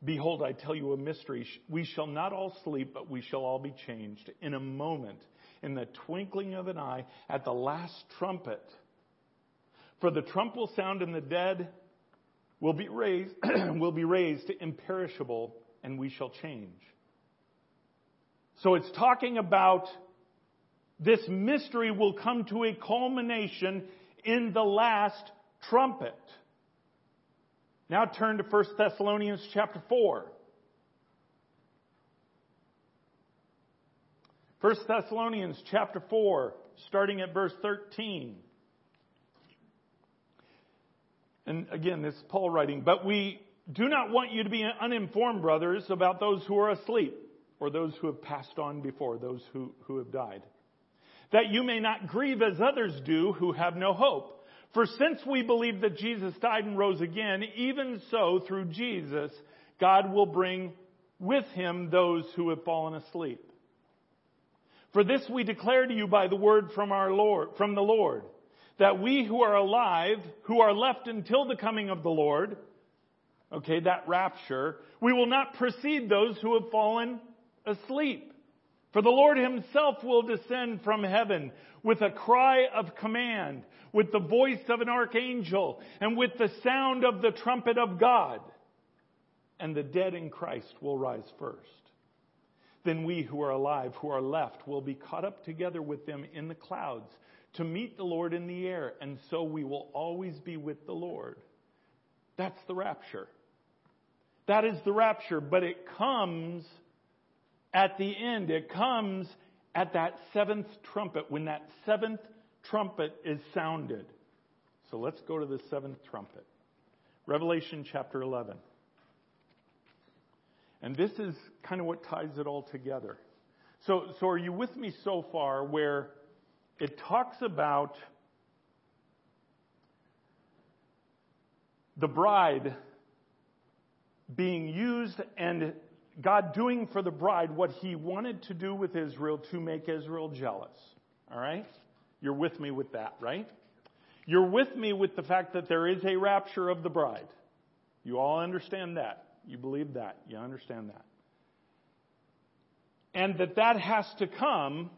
Behold, I tell you a mystery. We shall not all sleep, but we shall all be changed in a moment, in the twinkling of an eye, at the last trumpet. For the trump will sound, and the dead will be raised, will be raised to imperishable, and we shall change. So it's talking about this mystery will come to a culmination in the last trumpet. Now turn to 1 Thessalonians chapter 4. 1 Thessalonians chapter 4, starting at verse 13. And again, this is Paul writing, but we do not want you to be uninformed, brothers, about those who are asleep, or those who have passed on before, those who, who have died. That you may not grieve as others do who have no hope. For since we believe that Jesus died and rose again, even so through Jesus, God will bring with him those who have fallen asleep. For this we declare to you by the word from our Lord, from the Lord, that we who are alive, who are left until the coming of the Lord, okay, that rapture, we will not precede those who have fallen asleep. For the Lord himself will descend from heaven with a cry of command, with the voice of an archangel, and with the sound of the trumpet of God. And the dead in Christ will rise first. Then we who are alive, who are left, will be caught up together with them in the clouds to meet the Lord in the air, and so we will always be with the Lord. That's the rapture. That is the rapture, but it comes at the end. It comes at that seventh trumpet, when that seventh trumpet is sounded. So let's go to the seventh trumpet. Revelation chapter 11. And this is kind of what ties it all together. So, so are you with me so far where it talks about the bride being used and God doing for the bride what he wanted to do with Israel to make Israel jealous. All right? You're with me with that, right? You're with me with the fact that there is a rapture of the bride. You all understand that. You believe that. You understand that. And that that has to come,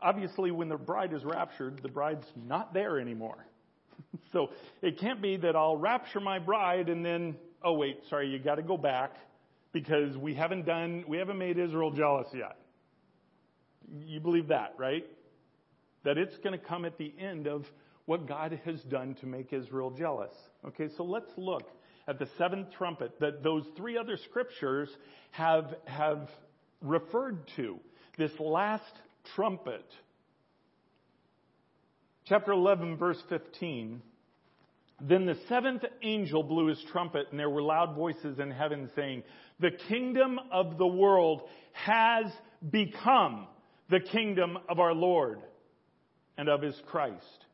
obviously, when the bride is raptured, the bride's not there anymore. so it can't be that I'll rapture my bride and then, oh wait, sorry, you got to go back because we haven't done, we haven't made Israel jealous yet. You believe that, right? That it's going to come at the end of what God has done to make Israel jealous. Okay, so let's look at the seventh trumpet that those three other scriptures have, have referred to. This last trumpet. Chapter 11, verse 15. Then the seventh angel blew his trumpet, and there were loud voices in heaven saying, The kingdom of the world has become the kingdom of our Lord and of his Christ,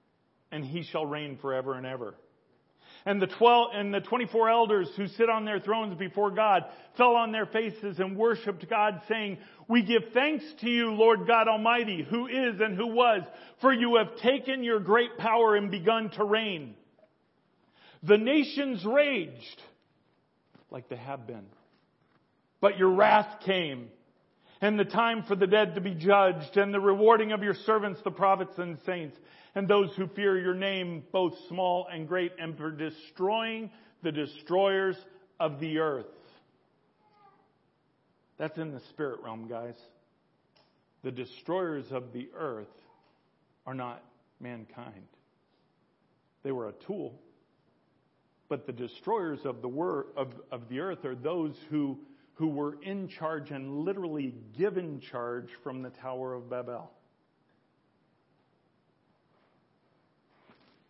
and he shall reign forever and ever. And the twelve and the twenty-four elders who sit on their thrones before God fell on their faces and worshipped God, saying, We give thanks to you, Lord God Almighty, who is and who was, for you have taken your great power and begun to reign. The nations raged like they have been. But your wrath came, and the time for the dead to be judged, and the rewarding of your servants, the prophets and saints, and those who fear your name, both small and great, and for destroying the destroyers of the earth. That's in the spirit realm, guys. The destroyers of the earth are not mankind. They were a tool. But the destroyers of the, wor- of, of the earth are those who, who were in charge and literally given charge from the Tower of Babel.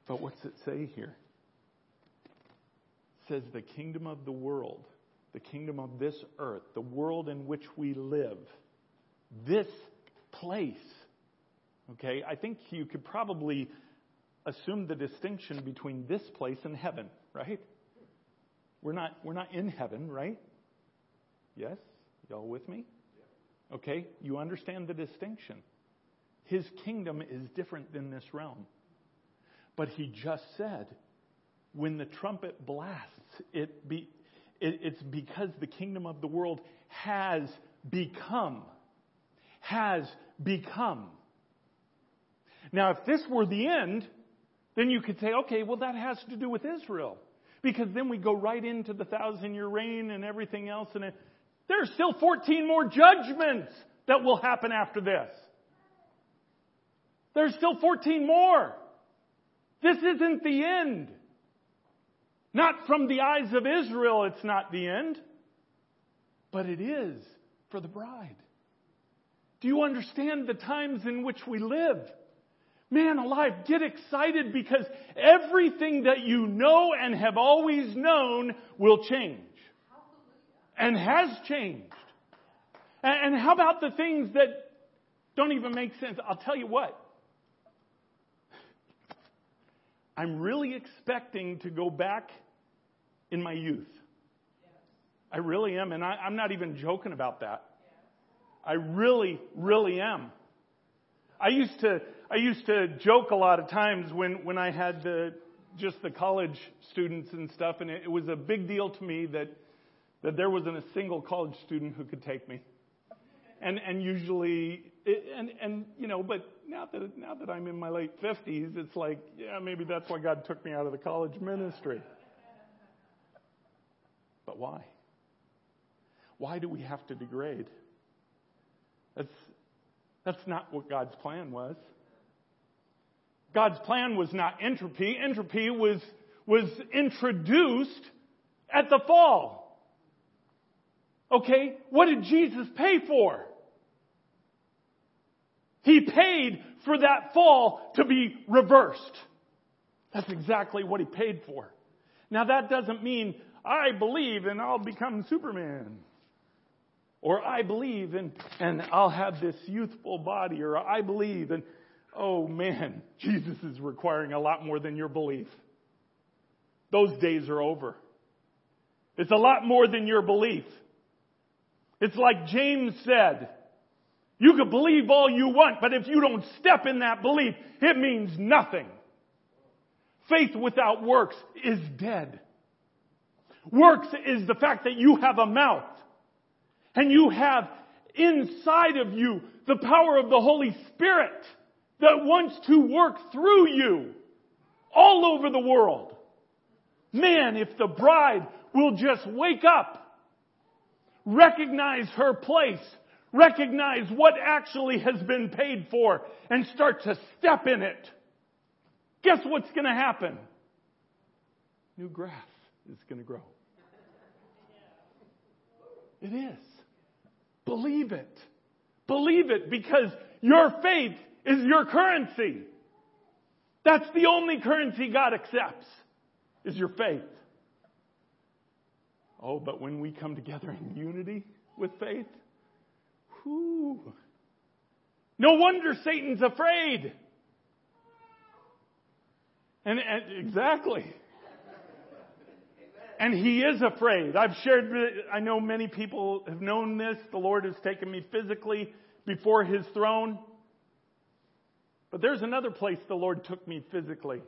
But what's it say here? It says the kingdom of the world, the kingdom of this earth, the world in which we live, this place. Okay, I think you could probably assume the distinction between this place and heaven right? We're not, we're not in heaven, right? Yes? Y'all with me? Okay, you understand the distinction. His kingdom is different than this realm. But he just said, when the trumpet blasts, it be, it, it's because the kingdom of the world has become. Has become. Now, if this were the end, then you could say, okay, well, that has to do with Israel. Because then we go right into the thousand year reign and everything else. And it, there are still 14 more judgments that will happen after this. There's still 14 more. This isn't the end. Not from the eyes of Israel, it's not the end. But it is for the bride. Do you understand the times in which we live? Man alive, get excited because everything that you know and have always known will change. And has changed. And how about the things that don't even make sense? I'll tell you what. I'm really expecting to go back in my youth. I really am, and I, am not even joking about that. I really, really am. I used to I used to joke a lot of times when, when I had the, just the college students and stuff, and it, it was a big deal to me that, that there wasn't a single college student who could take me. And, and usually, it, and, and, you know, but now that, now that I'm in my late 50s, it's like, yeah, maybe that's why God took me out of the college ministry. But why? Why do we have to degrade? That's, that's not what God's plan was. God's plan was not entropy. Entropy was, was introduced at the fall. Okay? What did Jesus pay for? He paid for that fall to be reversed. That's exactly what he paid for. Now that doesn't mean I believe and I'll become Superman. Or I believe and, and I'll have this youthful body. Or I believe and oh man, Jesus is requiring a lot more than your belief. Those days are over. It's a lot more than your belief. It's like James said, you can believe all you want, but if you don't step in that belief, it means nothing. Faith without works is dead. Works is the fact that you have a mouth and you have inside of you the power of the Holy Spirit that wants to work through you all over the world. Man, if the bride will just wake up, recognize her place, recognize what actually has been paid for, and start to step in it, guess what's going to happen? New grass is going to grow. It is. Believe it. Believe it because your faith is your currency. That's the only currency God accepts, is your faith. Oh, but when we come together in unity with faith, whoo. No wonder Satan's afraid. And, and exactly. And he is afraid. I've shared, I know many people have known this. The Lord has taken me physically before his throne. But there's another place the Lord took me physically,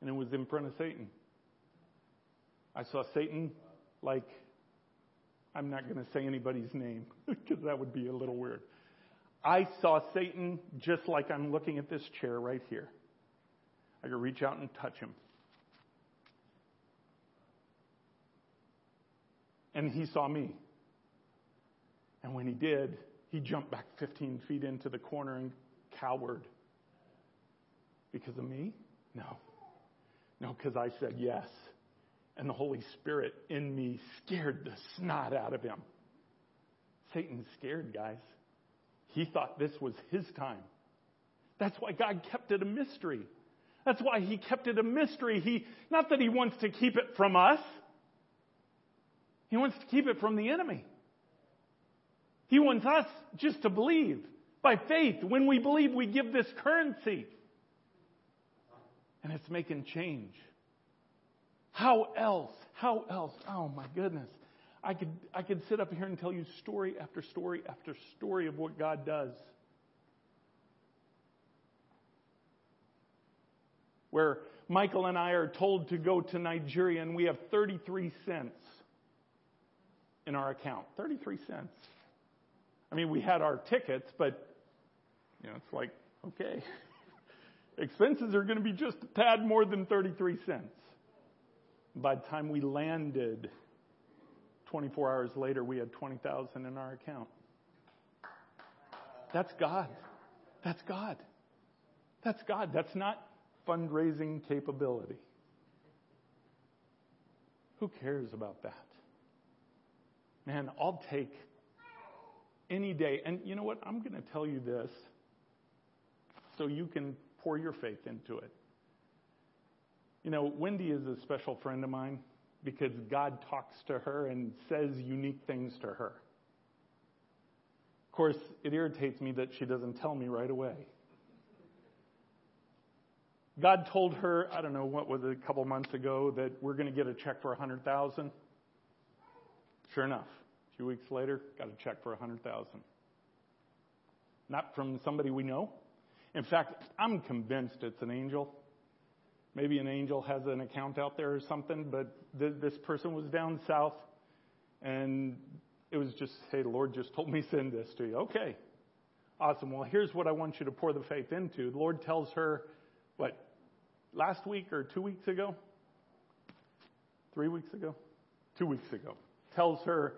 and it was in front of Satan. I saw Satan like, I'm not going to say anybody's name because that would be a little weird. I saw Satan just like I'm looking at this chair right here. I could reach out and touch him. And he saw me. And when he did, he jumped back 15 feet into the corner and cowered. Because of me? No. No, because I said yes. And the Holy Spirit in me scared the snot out of him. Satan's scared, guys. He thought this was his time. That's why God kept it a mystery. That's why he kept it a mystery. He, not that he wants to keep it from us. He wants to keep it from the enemy. He wants us just to believe. By faith, when we believe, we give this currency. And it's making change. How else? How else? Oh my goodness. I could, I could sit up here and tell you story after story after story of what God does. Where Michael and I are told to go to Nigeria and we have 33 cents in our account. 33 cents. I mean, we had our tickets, but, you know, it's like, okay. Expenses are going to be just a tad more than 33 cents. By the time we landed, 24 hours later, we had 20,000 in our account. That's God. That's God. That's God. That's not fundraising capability. Who cares about that? Man, I'll take any day. And you know what? I'm going to tell you this so you can pour your faith into it. You know, Wendy is a special friend of mine because God talks to her and says unique things to her. Of course, it irritates me that she doesn't tell me right away. God told her, I don't know, what was it, a couple months ago, that we're going to get a check for a 100000 Sure enough, a few weeks later, got a check for a 100000 Not from somebody we know. In fact, I'm convinced it's an angel. Maybe an angel has an account out there or something, but th- this person was down south, and it was just, hey, the Lord just told me send this to you. Okay. Awesome. Well, here's what I want you to pour the faith into. The Lord tells her, what, last week or two weeks ago? Three weeks ago? Two weeks ago. Tells her,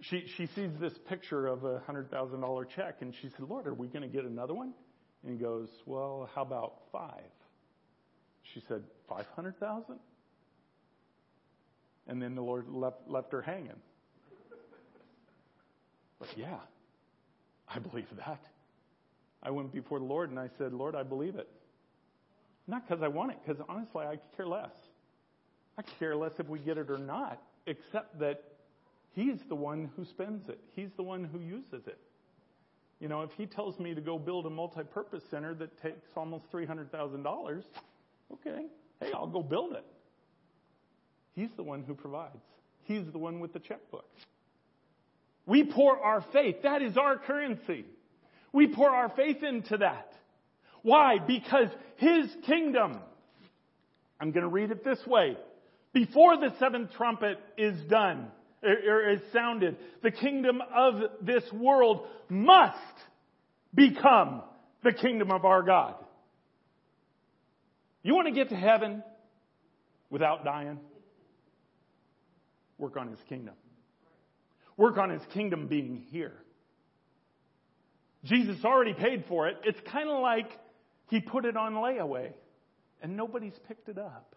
she, she sees this picture of a $100,000 check, and she said, Lord, are we going to get another one? And he goes, Well, how about five? She said, 500,000? And then the Lord left, left her hanging. But yeah, I believe that. I went before the Lord and I said, Lord, I believe it. Not because I want it, because honestly, I care less. I care less if we get it or not, except that He's the one who spends it. He's the one who uses it. You know, if he tells me to go build a multi-purpose center that takes almost $300,000, okay, hey, I'll go build it. He's the one who provides. He's the one with the checkbook. We pour our faith. That is our currency. We pour our faith into that. Why? Because His kingdom, I'm going to read it this way. Before the seventh trumpet is done, or is sounded, the kingdom of this world must become the kingdom of our God. You want to get to heaven without dying? Work on his kingdom. Work on his kingdom being here. Jesus already paid for it. It's kind of like he put it on layaway and nobody's picked it up.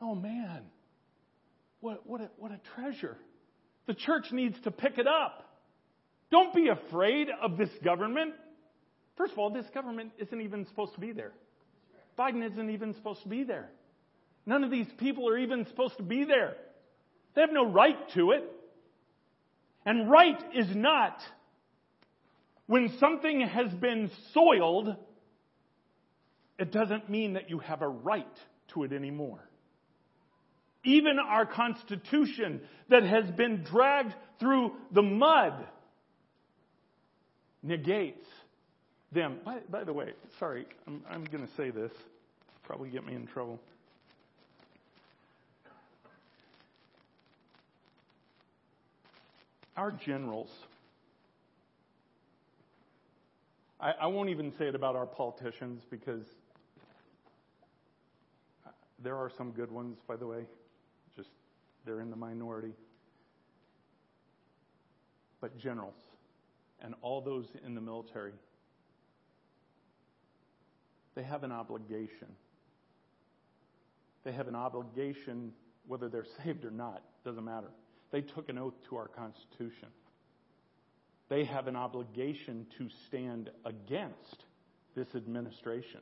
Oh man, what, what, a, what a treasure. The church needs to pick it up. Don't be afraid of this government. First of all, this government isn't even supposed to be there. Biden isn't even supposed to be there. None of these people are even supposed to be there. They have no right to it. And right is not when something has been soiled, it doesn't mean that you have a right to it anymore. Even our Constitution that has been dragged through the mud negates them. By, by the way, sorry, I'm, I'm going to say this. Probably get me in trouble. Our generals, I, I won't even say it about our politicians because there are some good ones, by the way. Just they're in the minority. But generals and all those in the military, they have an obligation. They have an obligation, whether they're saved or not, doesn't matter. They took an oath to our Constitution. They have an obligation to stand against this administration,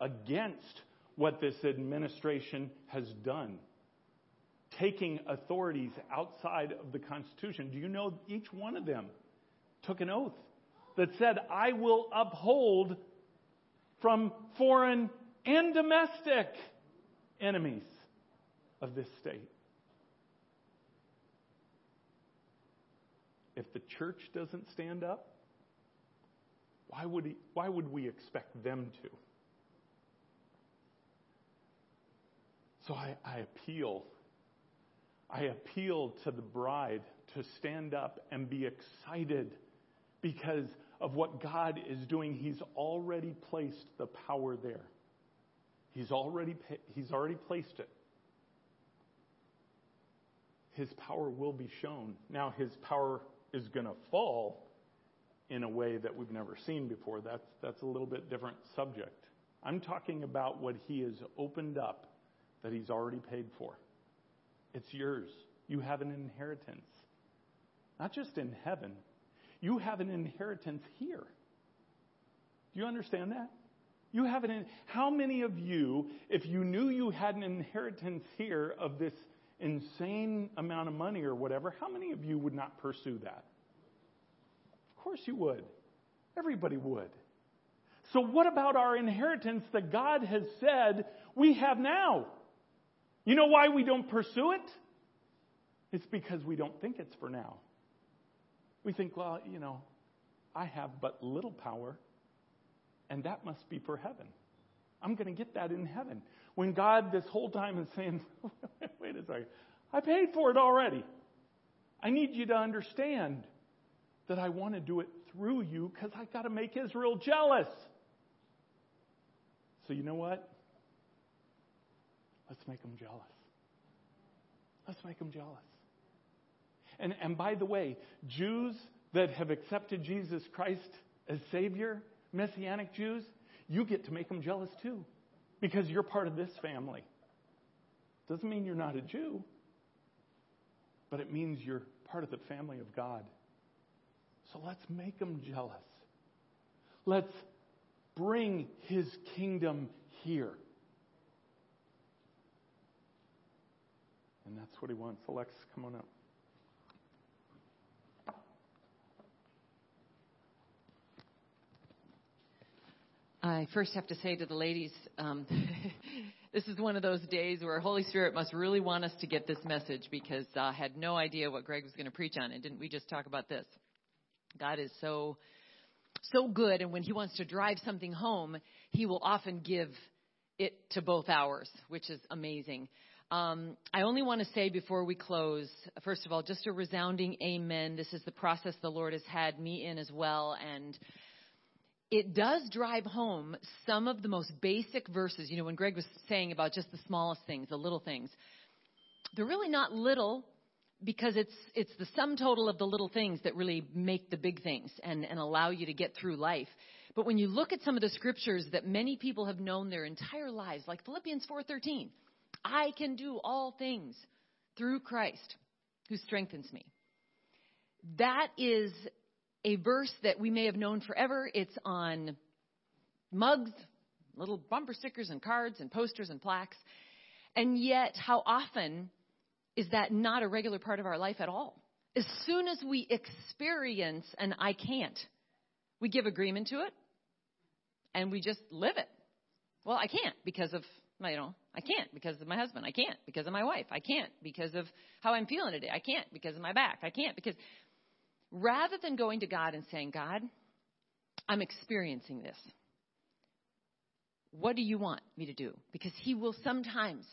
against what this administration has done, taking authorities outside of the Constitution. Do you know each one of them took an oath that said, I will uphold from foreign and domestic enemies of this state. If the church doesn't stand up, why would, he, why would we expect them to? So I, I appeal. I appeal to the bride to stand up and be excited because of what God is doing. He's already placed the power there. He's already, he's already placed it. His power will be shown. Now, his power is going to fall in a way that we've never seen before. That's, that's a little bit different subject. I'm talking about what he has opened up that he's already paid for. It's yours. You have an inheritance. Not just in heaven, you have an inheritance here. Do you understand that? You have an how many of you if you knew you had an inheritance here of this insane amount of money or whatever, how many of you would not pursue that? Of course you would. Everybody would. So, what about our inheritance that God has said we have now? You know why we don't pursue it? It's because we don't think it's for now. We think, well, you know, I have but little power, and that must be for heaven. I'm going to get that in heaven. When God, this whole time, is saying, wait a second, I paid for it already. I need you to understand that I want to do it through you because I've got to make Israel jealous. So, you know what? Let's make them jealous. Let's make them jealous. And, and by the way, Jews that have accepted Jesus Christ as Savior, Messianic Jews, you get to make them jealous too because you're part of this family. Doesn't mean you're not a Jew, but it means you're part of the family of God. So let's make them jealous. Let's bring His kingdom here. And that's what He wants. Alex, come on up. I first have to say to the ladies, um, this is one of those days where Holy Spirit must really want us to get this message because I had no idea what Greg was going to preach on. And didn't we just talk about this? God is so, so good. And when He wants to drive something home, He will often give it to both hours, which is amazing. Um, I only want to say before we close, first of all, just a resounding amen. This is the process the Lord has had me in as well. And it does drive home some of the most basic verses. You know, when Greg was saying about just the smallest things, the little things, they're really not little because it's it's the sum total of the little things that really make the big things and, and allow you to get through life. But when you look at some of the scriptures that many people have known their entire lives, like Philippians 4:13, I can do all things through Christ who strengthens me. That is a verse that we may have known forever. It's on mugs, little bumper stickers and cards and posters and plaques. And yet, how often is that not a regular part of our life at all? As soon as we experience an I can't, we give agreement to it and we just live it. Well, I can't because of, you know, I can't because of my husband. I can't because of my wife. I can't because of how I'm feeling today. I can't because of my back. I can't because rather than going to God and saying, God, I'm experiencing this. What do you want me to do? Because He will sometimes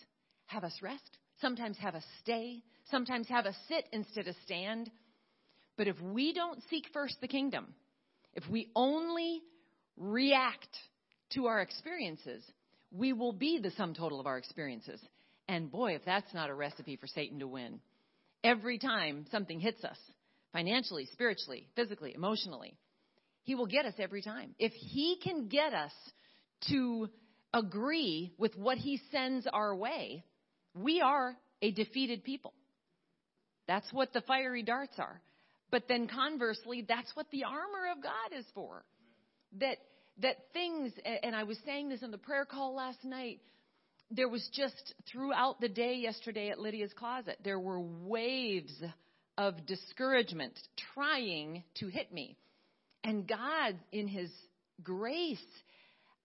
have us rest, sometimes have us stay, sometimes have us sit instead of stand. But if we don't seek first the kingdom, if we only react to our experiences, we will be the sum total of our experiences. And boy, if that's not a recipe for Satan to win. Every time something hits us, financially, spiritually, physically, emotionally, he will get us every time. If he can get us to agree with what he sends our way, we are a defeated people. That's what the fiery darts are. But then conversely, that's what the armor of God is for. That that things and I was saying this in the prayer call last night, there was just throughout the day yesterday at Lydia's closet, there were waves of discouragement trying to hit me. And God, in His grace,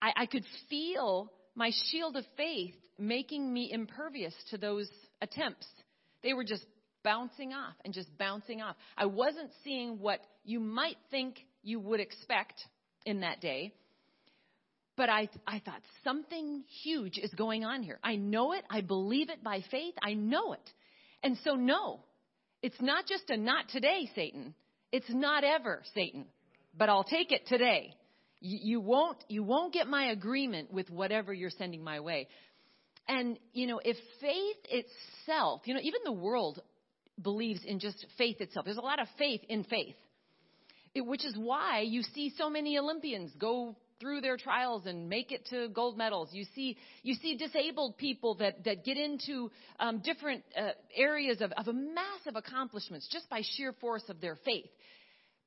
I, I could feel my shield of faith making me impervious to those attempts. They were just bouncing off and just bouncing off. I wasn't seeing what you might think you would expect in that day. But I, I thought something huge is going on here. I know it. I believe it by faith. I know it. And so, no, it's not just a not today, Satan. It's not ever, Satan. But I'll take it today. You, won't, you won't get my agreement with whatever you're sending my way. And, you know, if faith itself, you know, even the world believes in just faith itself. There's a lot of faith in faith. It, which is why you see so many Olympians go through their trials and make it to gold medals. You see, you see disabled people that, that get into um, different uh, areas of, of massive accomplishments just by sheer force of their faith.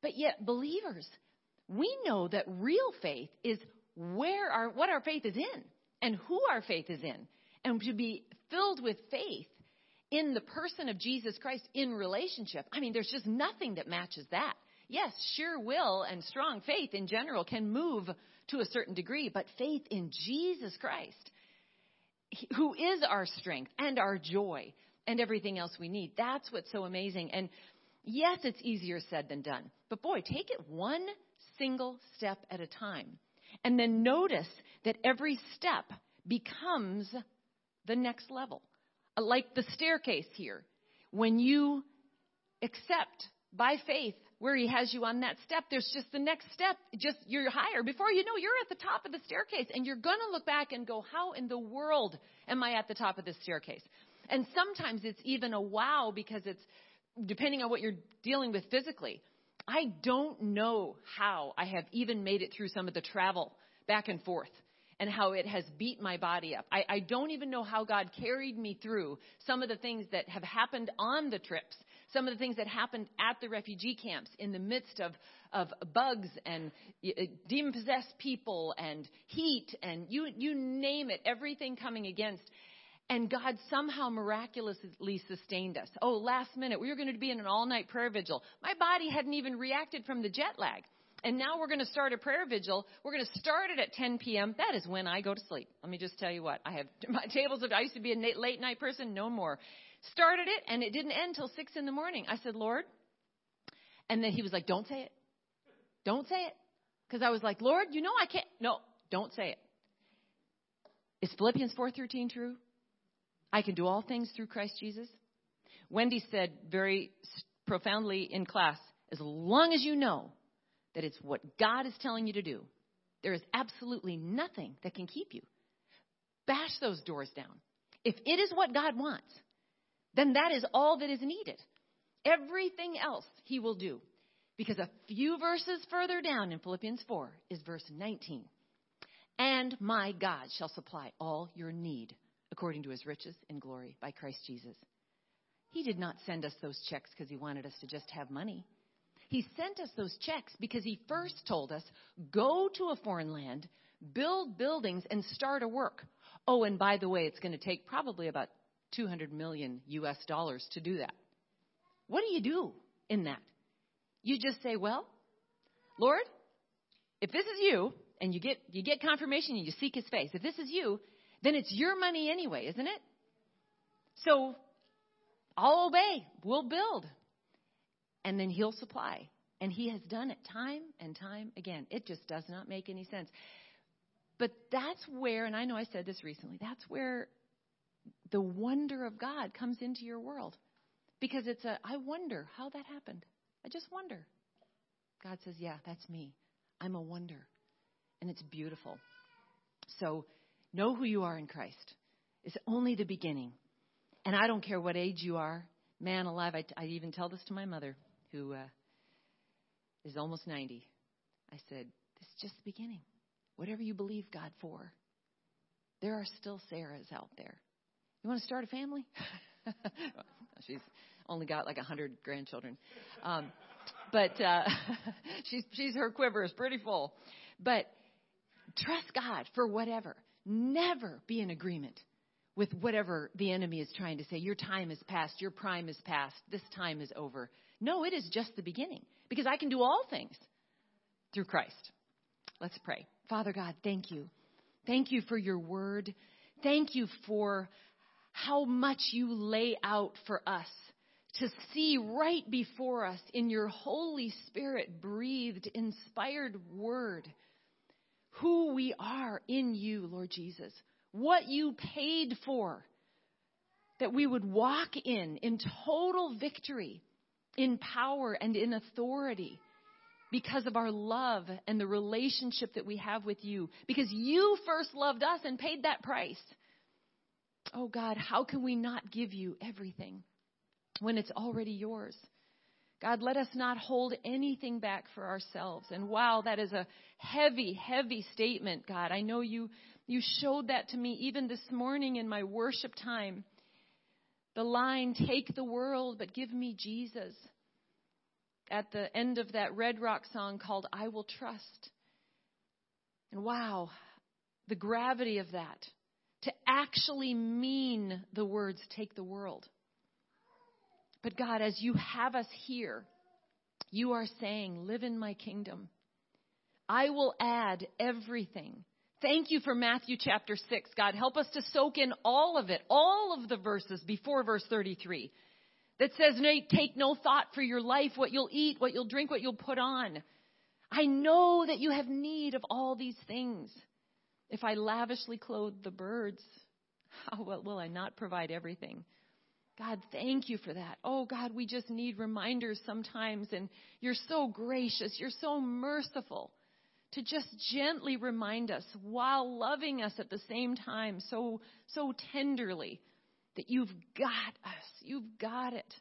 But yet, believers, we know that real faith is where our, what our faith is in and who our faith is in. And to be filled with faith in the person of Jesus Christ in relationship, I mean, there's just nothing that matches that. Yes, sure will and strong faith in general can move to a certain degree, but faith in Jesus Christ, who is our strength and our joy and everything else we need. That's what's so amazing. And yes, it's easier said than done. But boy, take it one single step at a time. And then notice that every step becomes the next level. Like the staircase here. When you accept by faith where he has you on that step, there's just the next step. Just you're higher. Before you know, you're at the top of the staircase, and you're going to look back and go, "How in the world am I at the top of this staircase?" And sometimes it's even a wow because it's depending on what you're dealing with physically. I don't know how I have even made it through some of the travel back and forth and how it has beat my body up. I, I don't even know how God carried me through some of the things that have happened on the trips some of the things that happened at the refugee camps in the midst of, of bugs and uh, demon possessed people and heat and you, you name it, everything coming against. And God somehow miraculously sustained us. Oh, last minute, we were going to be in an all night prayer vigil. My body hadn't even reacted from the jet lag. And now we're going to start a prayer vigil. We're going to start it at 10 p.m. That is when I go to sleep. Let me just tell you what. I have my tables of, I used to be a late night person, no more started it and it didn't end till six in the morning. I said, Lord. And then he was like, don't say it. Don't say it. Because I was like, Lord, you know I can't. No, don't say it. Is Philippians 4.13 true? I can do all things through Christ Jesus. Wendy said very profoundly in class, as long as you know that it's what God is telling you to do, there is absolutely nothing that can keep you. Bash those doors down. If it is what God wants, then that is all that is needed. Everything else He will do. Because a few verses further down in Philippians 4 is verse 19. And my God shall supply all your need according to his riches and glory by Christ Jesus. He did not send us those checks because he wanted us to just have money. He sent us those checks because he first told us, go to a foreign land, build buildings, and start a work. Oh, and by the way, it's going to take probably about 200 million US dollars to do that. What do you do in that? You just say, well, Lord, if this is you, and you get you get confirmation and you seek his face. If this is you, then it's your money anyway, isn't it? So I'll obey. We'll build. And then he'll supply. And he has done it time and time again. It just does not make any sense. But that's where, and I know I said this recently, that's where the wonder of God comes into your world. Because it's a, I wonder how that happened. I just wonder. God says, yeah, that's me. I'm a wonder and it's beautiful. So know who you are in Christ. It's only the beginning. And I don't care what age you are, man alive. I, I even tell this to my mother, who uh, is almost 90. I said, This is just the beginning. Whatever you believe God for, there are still Sarahs out there. You want to start a family? She's only got like a hundred grandchildren, um, but uh, she's she's her quiver is pretty full. But Trust God for whatever. Never be in agreement with whatever the enemy is trying to say. Your time is past. Your prime is past. This time is over. No, it is just the beginning because I can do all things through Christ. Let's pray. Father God, thank you. Thank you for your word. Thank you for how much you lay out for us to see right before us in your Holy Spirit breathed, inspired word. Who we are in you, Lord Jesus, what you paid for, that we would walk in, in total victory, in power and in authority because of our love and the relationship that we have with you, because you first loved us and paid that price. Oh God, how can we not give you everything when it's already yours? God, let us not hold anything back for ourselves. And wow, that is a heavy, heavy statement, God. I know you, you showed that to me even this morning in my worship time. The line, take the world, but give me Jesus. At the end of that Red Rock song called I Will Trust. And wow, the gravity of that. To actually mean the words, take the world. But God, as you have us here, you are saying, live in my kingdom. I will add everything. Thank you for Matthew chapter 6. God, help us to soak in all of it, all of the verses before verse 33 that says, take no thought for your life, what you'll eat, what you'll drink, what you'll put on. I know that you have need of all these things. If I lavishly clothe the birds, how will I not provide everything God, thank you for that. Oh, God, we just need reminders sometimes, and you're so gracious, you're so merciful to just gently remind us while loving us at the same time so so tenderly that you've got us. You've got it.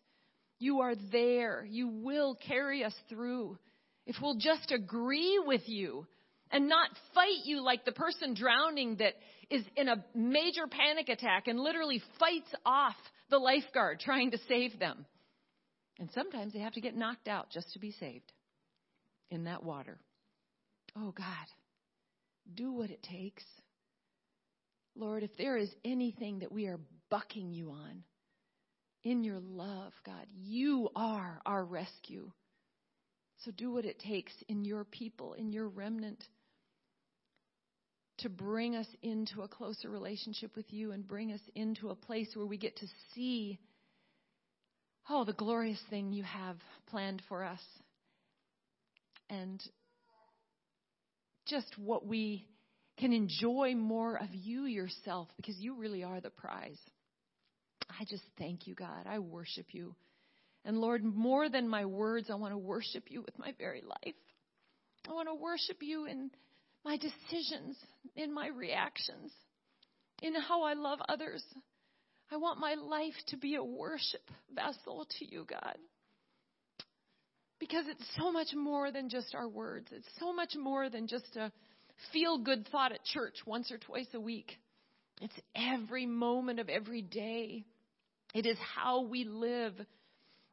You are there. You will carry us through. If we'll just agree with you and not fight you like the person drowning that is in a major panic attack and literally fights off the lifeguard trying to save them. And sometimes they have to get knocked out just to be saved in that water. Oh, God, do what it takes. Lord, if there is anything that we are bucking you on in your love, God, you are our rescue. So do what it takes in your people, in your remnant to bring us into a closer relationship with you and bring us into a place where we get to see, oh, the glorious thing you have planned for us. And just what we can enjoy more of you yourself because you really are the prize. I just thank you, God. I worship you. And Lord, more than my words, I want to worship you with my very life. I want to worship you in my decisions, in my reactions, in how I love others. I want my life to be a worship vessel to you, God. Because it's so much more than just our words. It's so much more than just a feel good thought at church once or twice a week. It's every moment of every day. It is how we live.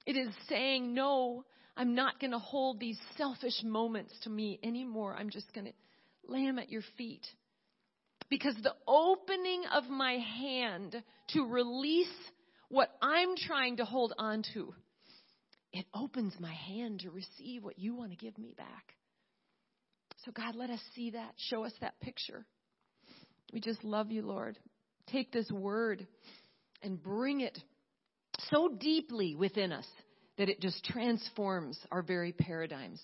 It is saying, no, I'm not going to hold these selfish moments to me anymore. I'm just going to them at your feet. Because the opening of my hand to release what I'm trying to hold on to, it opens my hand to receive what you want to give me back. So, God, let us see that. Show us that picture. We just love you, Lord. Take this word and bring it so deeply within us that it just transforms our very paradigms,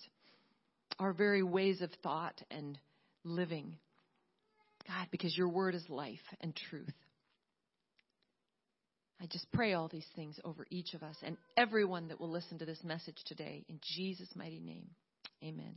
our very ways of thought and living. God, because your word is life and truth. I just pray all these things over each of us and everyone that will listen to this message today. In Jesus' mighty name, amen.